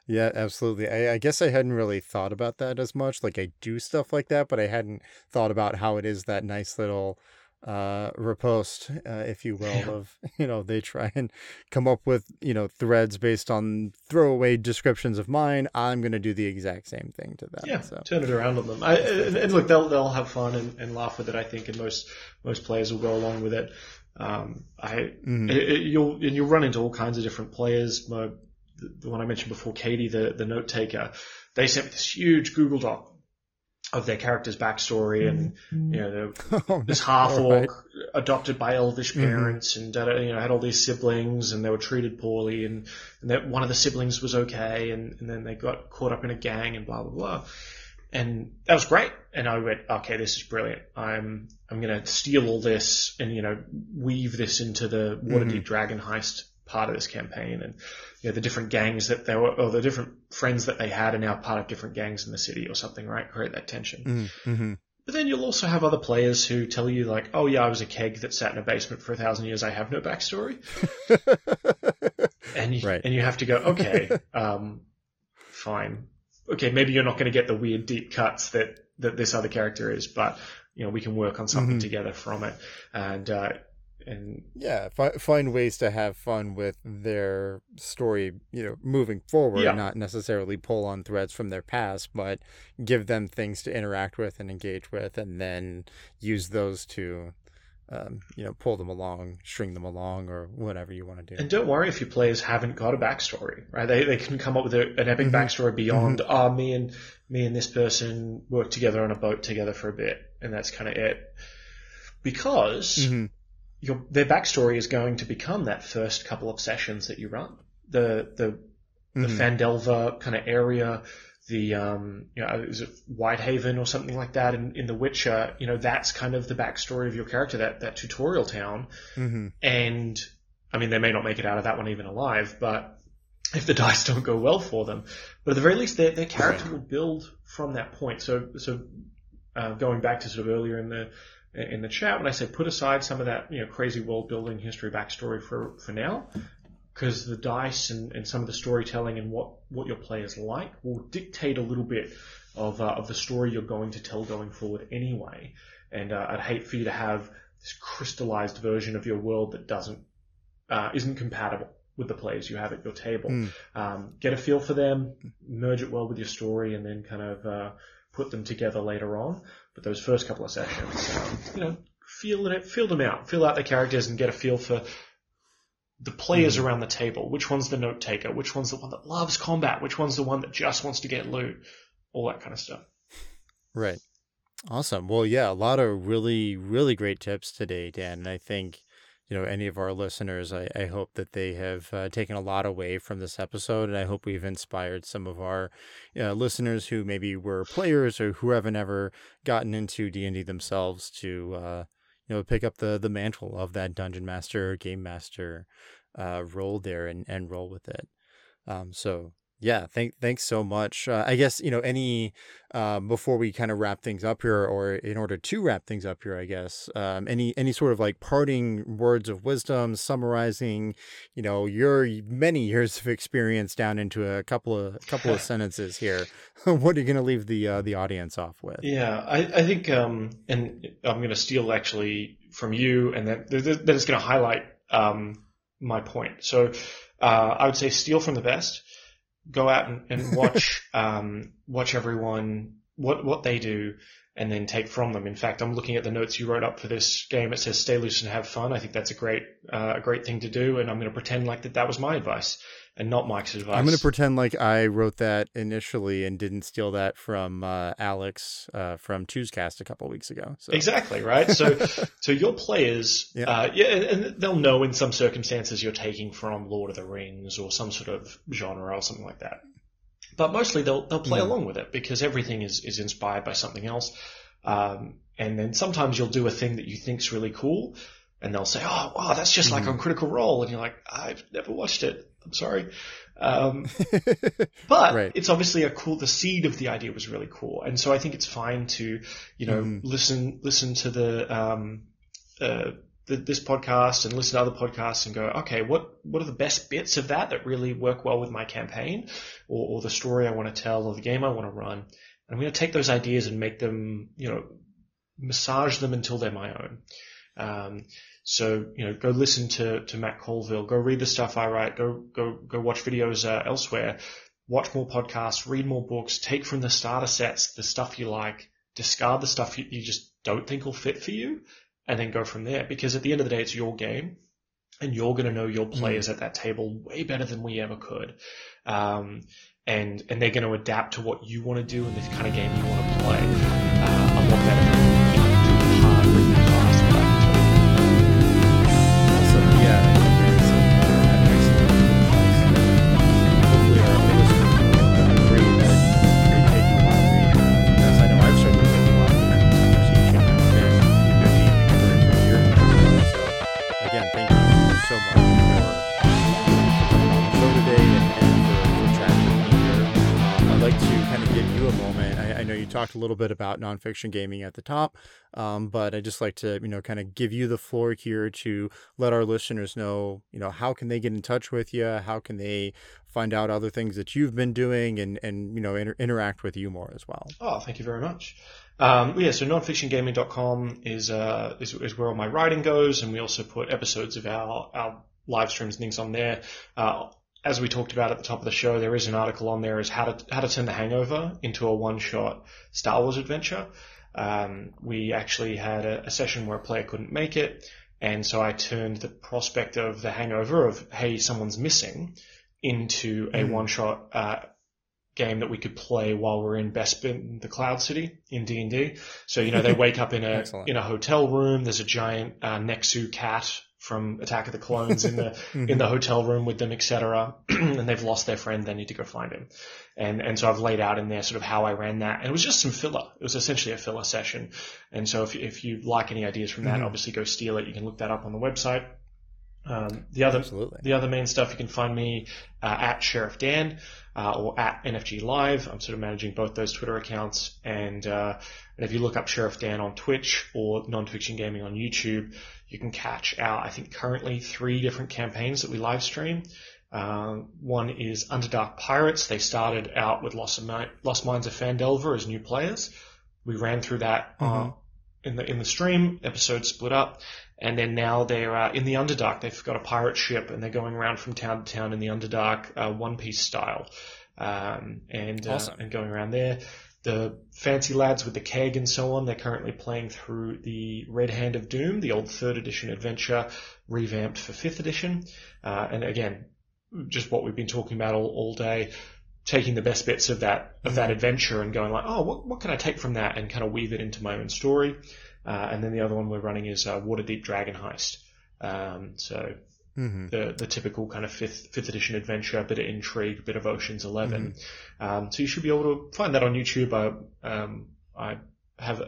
Yeah, absolutely. I, I guess I hadn't really thought about that as much. Like I do stuff like that, but I hadn't thought about how it is that nice little uh riposte uh, if you will of you know they try and come up with you know threads based on throwaway descriptions of mine i'm going to do the exact same thing to them Yeah, so turn it around on them. I, and, and look, they'll they'll have fun and, and laugh with it. I think, and most most players will go along with it. Um, I Mhm. it, it- you'll and you'll run into all kinds of different players. My, the, the one I mentioned before, Katie, the the note taker, they sent me this huge Google Doc of their character's backstory and mm-hmm. you know the, Oh, this no. half orc right. adopted by elvish Mhm. parents and da- da- you know had all these siblings and they were treated poorly and, and that one of the siblings was okay and, and then they got caught up in a gang and blah blah blah and that was great and I went okay this is brilliant I'm I'm gonna steal all this and you know weave this into the Waterdeep mm-hmm. Dragon heist part of this campaign and you know the different gangs that they were or the different friends that they had are now part of different gangs in the city or something right create that tension Mhm, mhm. but then you'll also have other players who tell you like, oh yeah, I was a keg that sat in a basement for a thousand years. I have no backstory. And you, Right. and you have to go, okay, um, fine. Okay, maybe you're not going to get the weird deep cuts that, that this other character is, but you know, we can work on something Mhm. together from it. And, uh, and yeah fi- find ways to have fun with their story you know moving forward Yeah. not necessarily pull on threads from their past but give them things to interact with and engage with and then use those to um, you know pull them along string them along or whatever you want to do And don't worry if your players haven't got a backstory, right? They, they can come up with a, an epic Mhm. backstory beyond, oh, me and, me and this person worked together on a boat together for a bit, and that's kind of it. Because Mhm. Your their backstory is going to become that first couple of sessions that you run. The the the Mhm. Phandelver kind of area, the um, you know, is it Whitehaven or something like that in, in The Witcher? You know, that's kind of the backstory of your character, that that tutorial town. Mhm. And I mean, they may not make it out of that one even alive, but if the dice don't go well for them, but at the very least, their their character will build from that point. So so uh, going back to sort of earlier in the in the chat when I said put aside some of that you know crazy world building history backstory for for now because the dice and, and some of the storytelling and what what your players like will dictate a little bit of uh, of the story you're going to tell going forward anyway and uh, I'd hate for you to have this crystallized version of your world that doesn't uh, isn't compatible with the players you have at your table. Mm. um, get a feel for them merge it well with your story and then kind of uh, put them together later on but those first couple of sessions, um, you know, feel it, feel them out, feel out the characters, and get a feel for the players around the table. Which one's the note taker? Which one's the one that loves combat? Which one's the one that just wants to get loot? All that kind of stuff. Right. Awesome. Well, yeah, a lot of really, really great tips today, Dan. And I think, you know, any of our listeners, I, I hope that they have uh, taken a lot away from this episode. And I hope we've inspired some of our uh, listeners who maybe were players or who haven't ever gotten into D&D themselves to, uh, you know, pick up the, the mantle of that dungeon master or game master uh, role there and, and roll with it. Um, so yeah, thank, thanks so much. Uh, I guess, you know, any, um, before we kind of wrap things up here, or in order to wrap things up here, I guess, um, any any sort of like parting words of wisdom, summarizing, you know, your many years of experience down into a couple of couple of sentences here. what are you going to leave the uh, the audience off with? Yeah, I, I think, um, and I'm going to steal actually from you, and then then it's going to highlight um, my point. So uh, I would say steal from the best. Go out and, and watch um, watch everyone what what they do, and then take from them. In fact, I'm looking at the notes you wrote up for this game. It says stay loose and have fun. I think that's a great uh, a great thing to do, and I'm going to pretend like that that was my advice and not Mike's advice. I'm going to pretend like I wrote that initially and didn't steal that from uh, Alex uh, from Tuescast a couple weeks ago. So. Exactly right. So, so your players, Yeah. uh, yeah, and and they'll know in some circumstances you're taking from Lord of the Rings or some sort of genre or something like that. But mostly they'll they'll play Mm. along with it because everything is is inspired by something else. Um, and then sometimes you'll do a thing that you think's really cool, and they'll say, "Oh, wow, that's just like Mhm. on Critical Role," and you're like, "I've never watched it. I'm sorry." Um, but Right. it's obviously a cool. The seed of the idea was really cool, and so I think it's fine to, you know, Mhm. listen listen to the um, uh, the, this podcast and listen to other podcasts and go, okay, what what are the best bits of that that really work well with my campaign, or, or the story I want to tell, or the game I want to run, and I'm going to take those ideas and make them, you know, massage them until they're my own. Um, so you know, go listen to to Matt Colville, go read the stuff I write, go go go watch videos uh, elsewhere, watch more podcasts, read more books, take from the starter sets the stuff you like, discard the stuff you, you just don't think will fit for you, and then go from there. Because at the end of the day, it's your game, and you're going to know your players at that table way better than we ever could. Um, and and they're going to adapt to what you want to do and the kind of game you want to play. Uh, a lot better bit about nonfiction gaming at the top, um, but I'd just like to, you know, kind of give you the floor here to let our listeners know, you know, how can they get in touch with you? How can they find out other things that you've been doing and, and you know, inter- interact with you more as well? Oh, thank you very much. Um, yeah, so nonfictiongaming.com is, uh, is, is where all my writing goes, and we also put episodes of our, our live streams and things on there. Uh, as we talked about at the top of the show, there is an article on there is how to how to turn the Hangover into a one shot Star Wars adventure. Um, we actually had a, a session where a player couldn't make it, and so I turned the prospect of the Hangover of hey someone's missing into a one shot uh, game that we could play while we're in Bespin, the Cloud City in D and D. So you know they wake up in a in a hotel room. There's a giant uh, Nexu cat from Attack of the Clones in the in the hotel room with them, etc. and they've lost their friend. They need to go find him. And and so I've laid out in there sort of how I ran that, and it was just some filler. It was essentially a filler session. And so if if you like any ideas from that, Mhm. obviously go steal it. You can look that up on the website. Um, the other Absolutely. the other main stuff you can find me uh, at Sheriff Dan uh, or at NFG Live. I'm sort of managing both those Twitter accounts, and uh, and if you look up Sheriff Dan on Twitch or Nonfiction Gaming on YouTube, you can catch our I think currently three different campaigns that we live stream. Um, one is Underdark Pirates. They started out with Lost, Mi- Lost Mines of Phandelver as new players. We ran through that uh, Mhm. In the in the stream. Episodes split up, and then now they're uh, in the Underdark. They've got a pirate ship, and they're going around from town to town in the Underdark, uh, One Piece style, um, and uh, Awesome. and going around there. The fancy lads with the keg and so on, they're currently playing through the Red Hand of Doom, the old third edition adventure, revamped for fifth edition. Uh, and again, just what we've been talking about all, all day, taking the best bits of that of that adventure and going like, oh, what what can I take from that and kind of weave it into my own story. Uh, and then the other one we're running is uh, Waterdeep Dragon Heist. Um, so hmm the the typical kind of fifth fifth edition adventure, a bit of intrigue, a bit of Ocean's 11 Um, so you should be able to find that on YouTube. I um, I have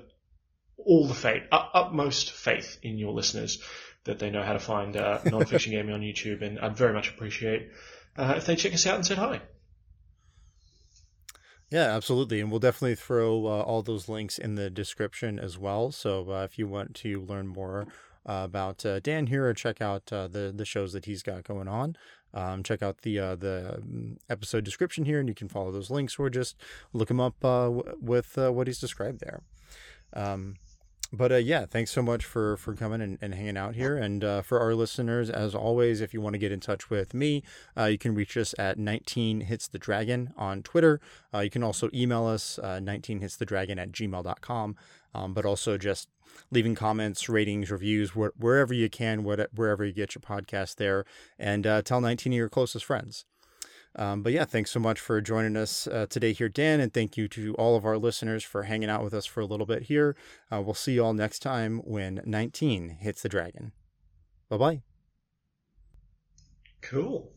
all the faith, ut- utmost faith in your listeners that they know how to find uh, non-fiction gaming on YouTube, and I'd very much appreciate uh, if they check us out and said hi. Yeah, absolutely. And we'll definitely throw uh, all those links in the description as well. So uh, if you want to learn more uh, about uh, Dan here check out uh, the, the shows that he's got going on, um, check out the uh, the um, episode description here and you can follow those links or just look him up w- with what he's described there. Um, but uh, yeah, thanks so much for for coming and, and hanging out here. And uh, for our listeners, as always, if you want to get in touch with me, uh, you can reach us at 19 hits the dragon on Twitter. Uh, you can also email us uh, 19 hits the dragon at gmail.com. Um, but also just leaving comments, ratings, reviews, wh- wherever you can, what, wherever you get your podcast there, and uh, tell 19 of your closest friends. Um, but yeah, thanks so much for joining us uh, today here, Dan, and thank you to all of our listeners for hanging out with us for a little bit here. Uh, we'll see you all next time when 19 hits the dragon. Bye bye. Cool.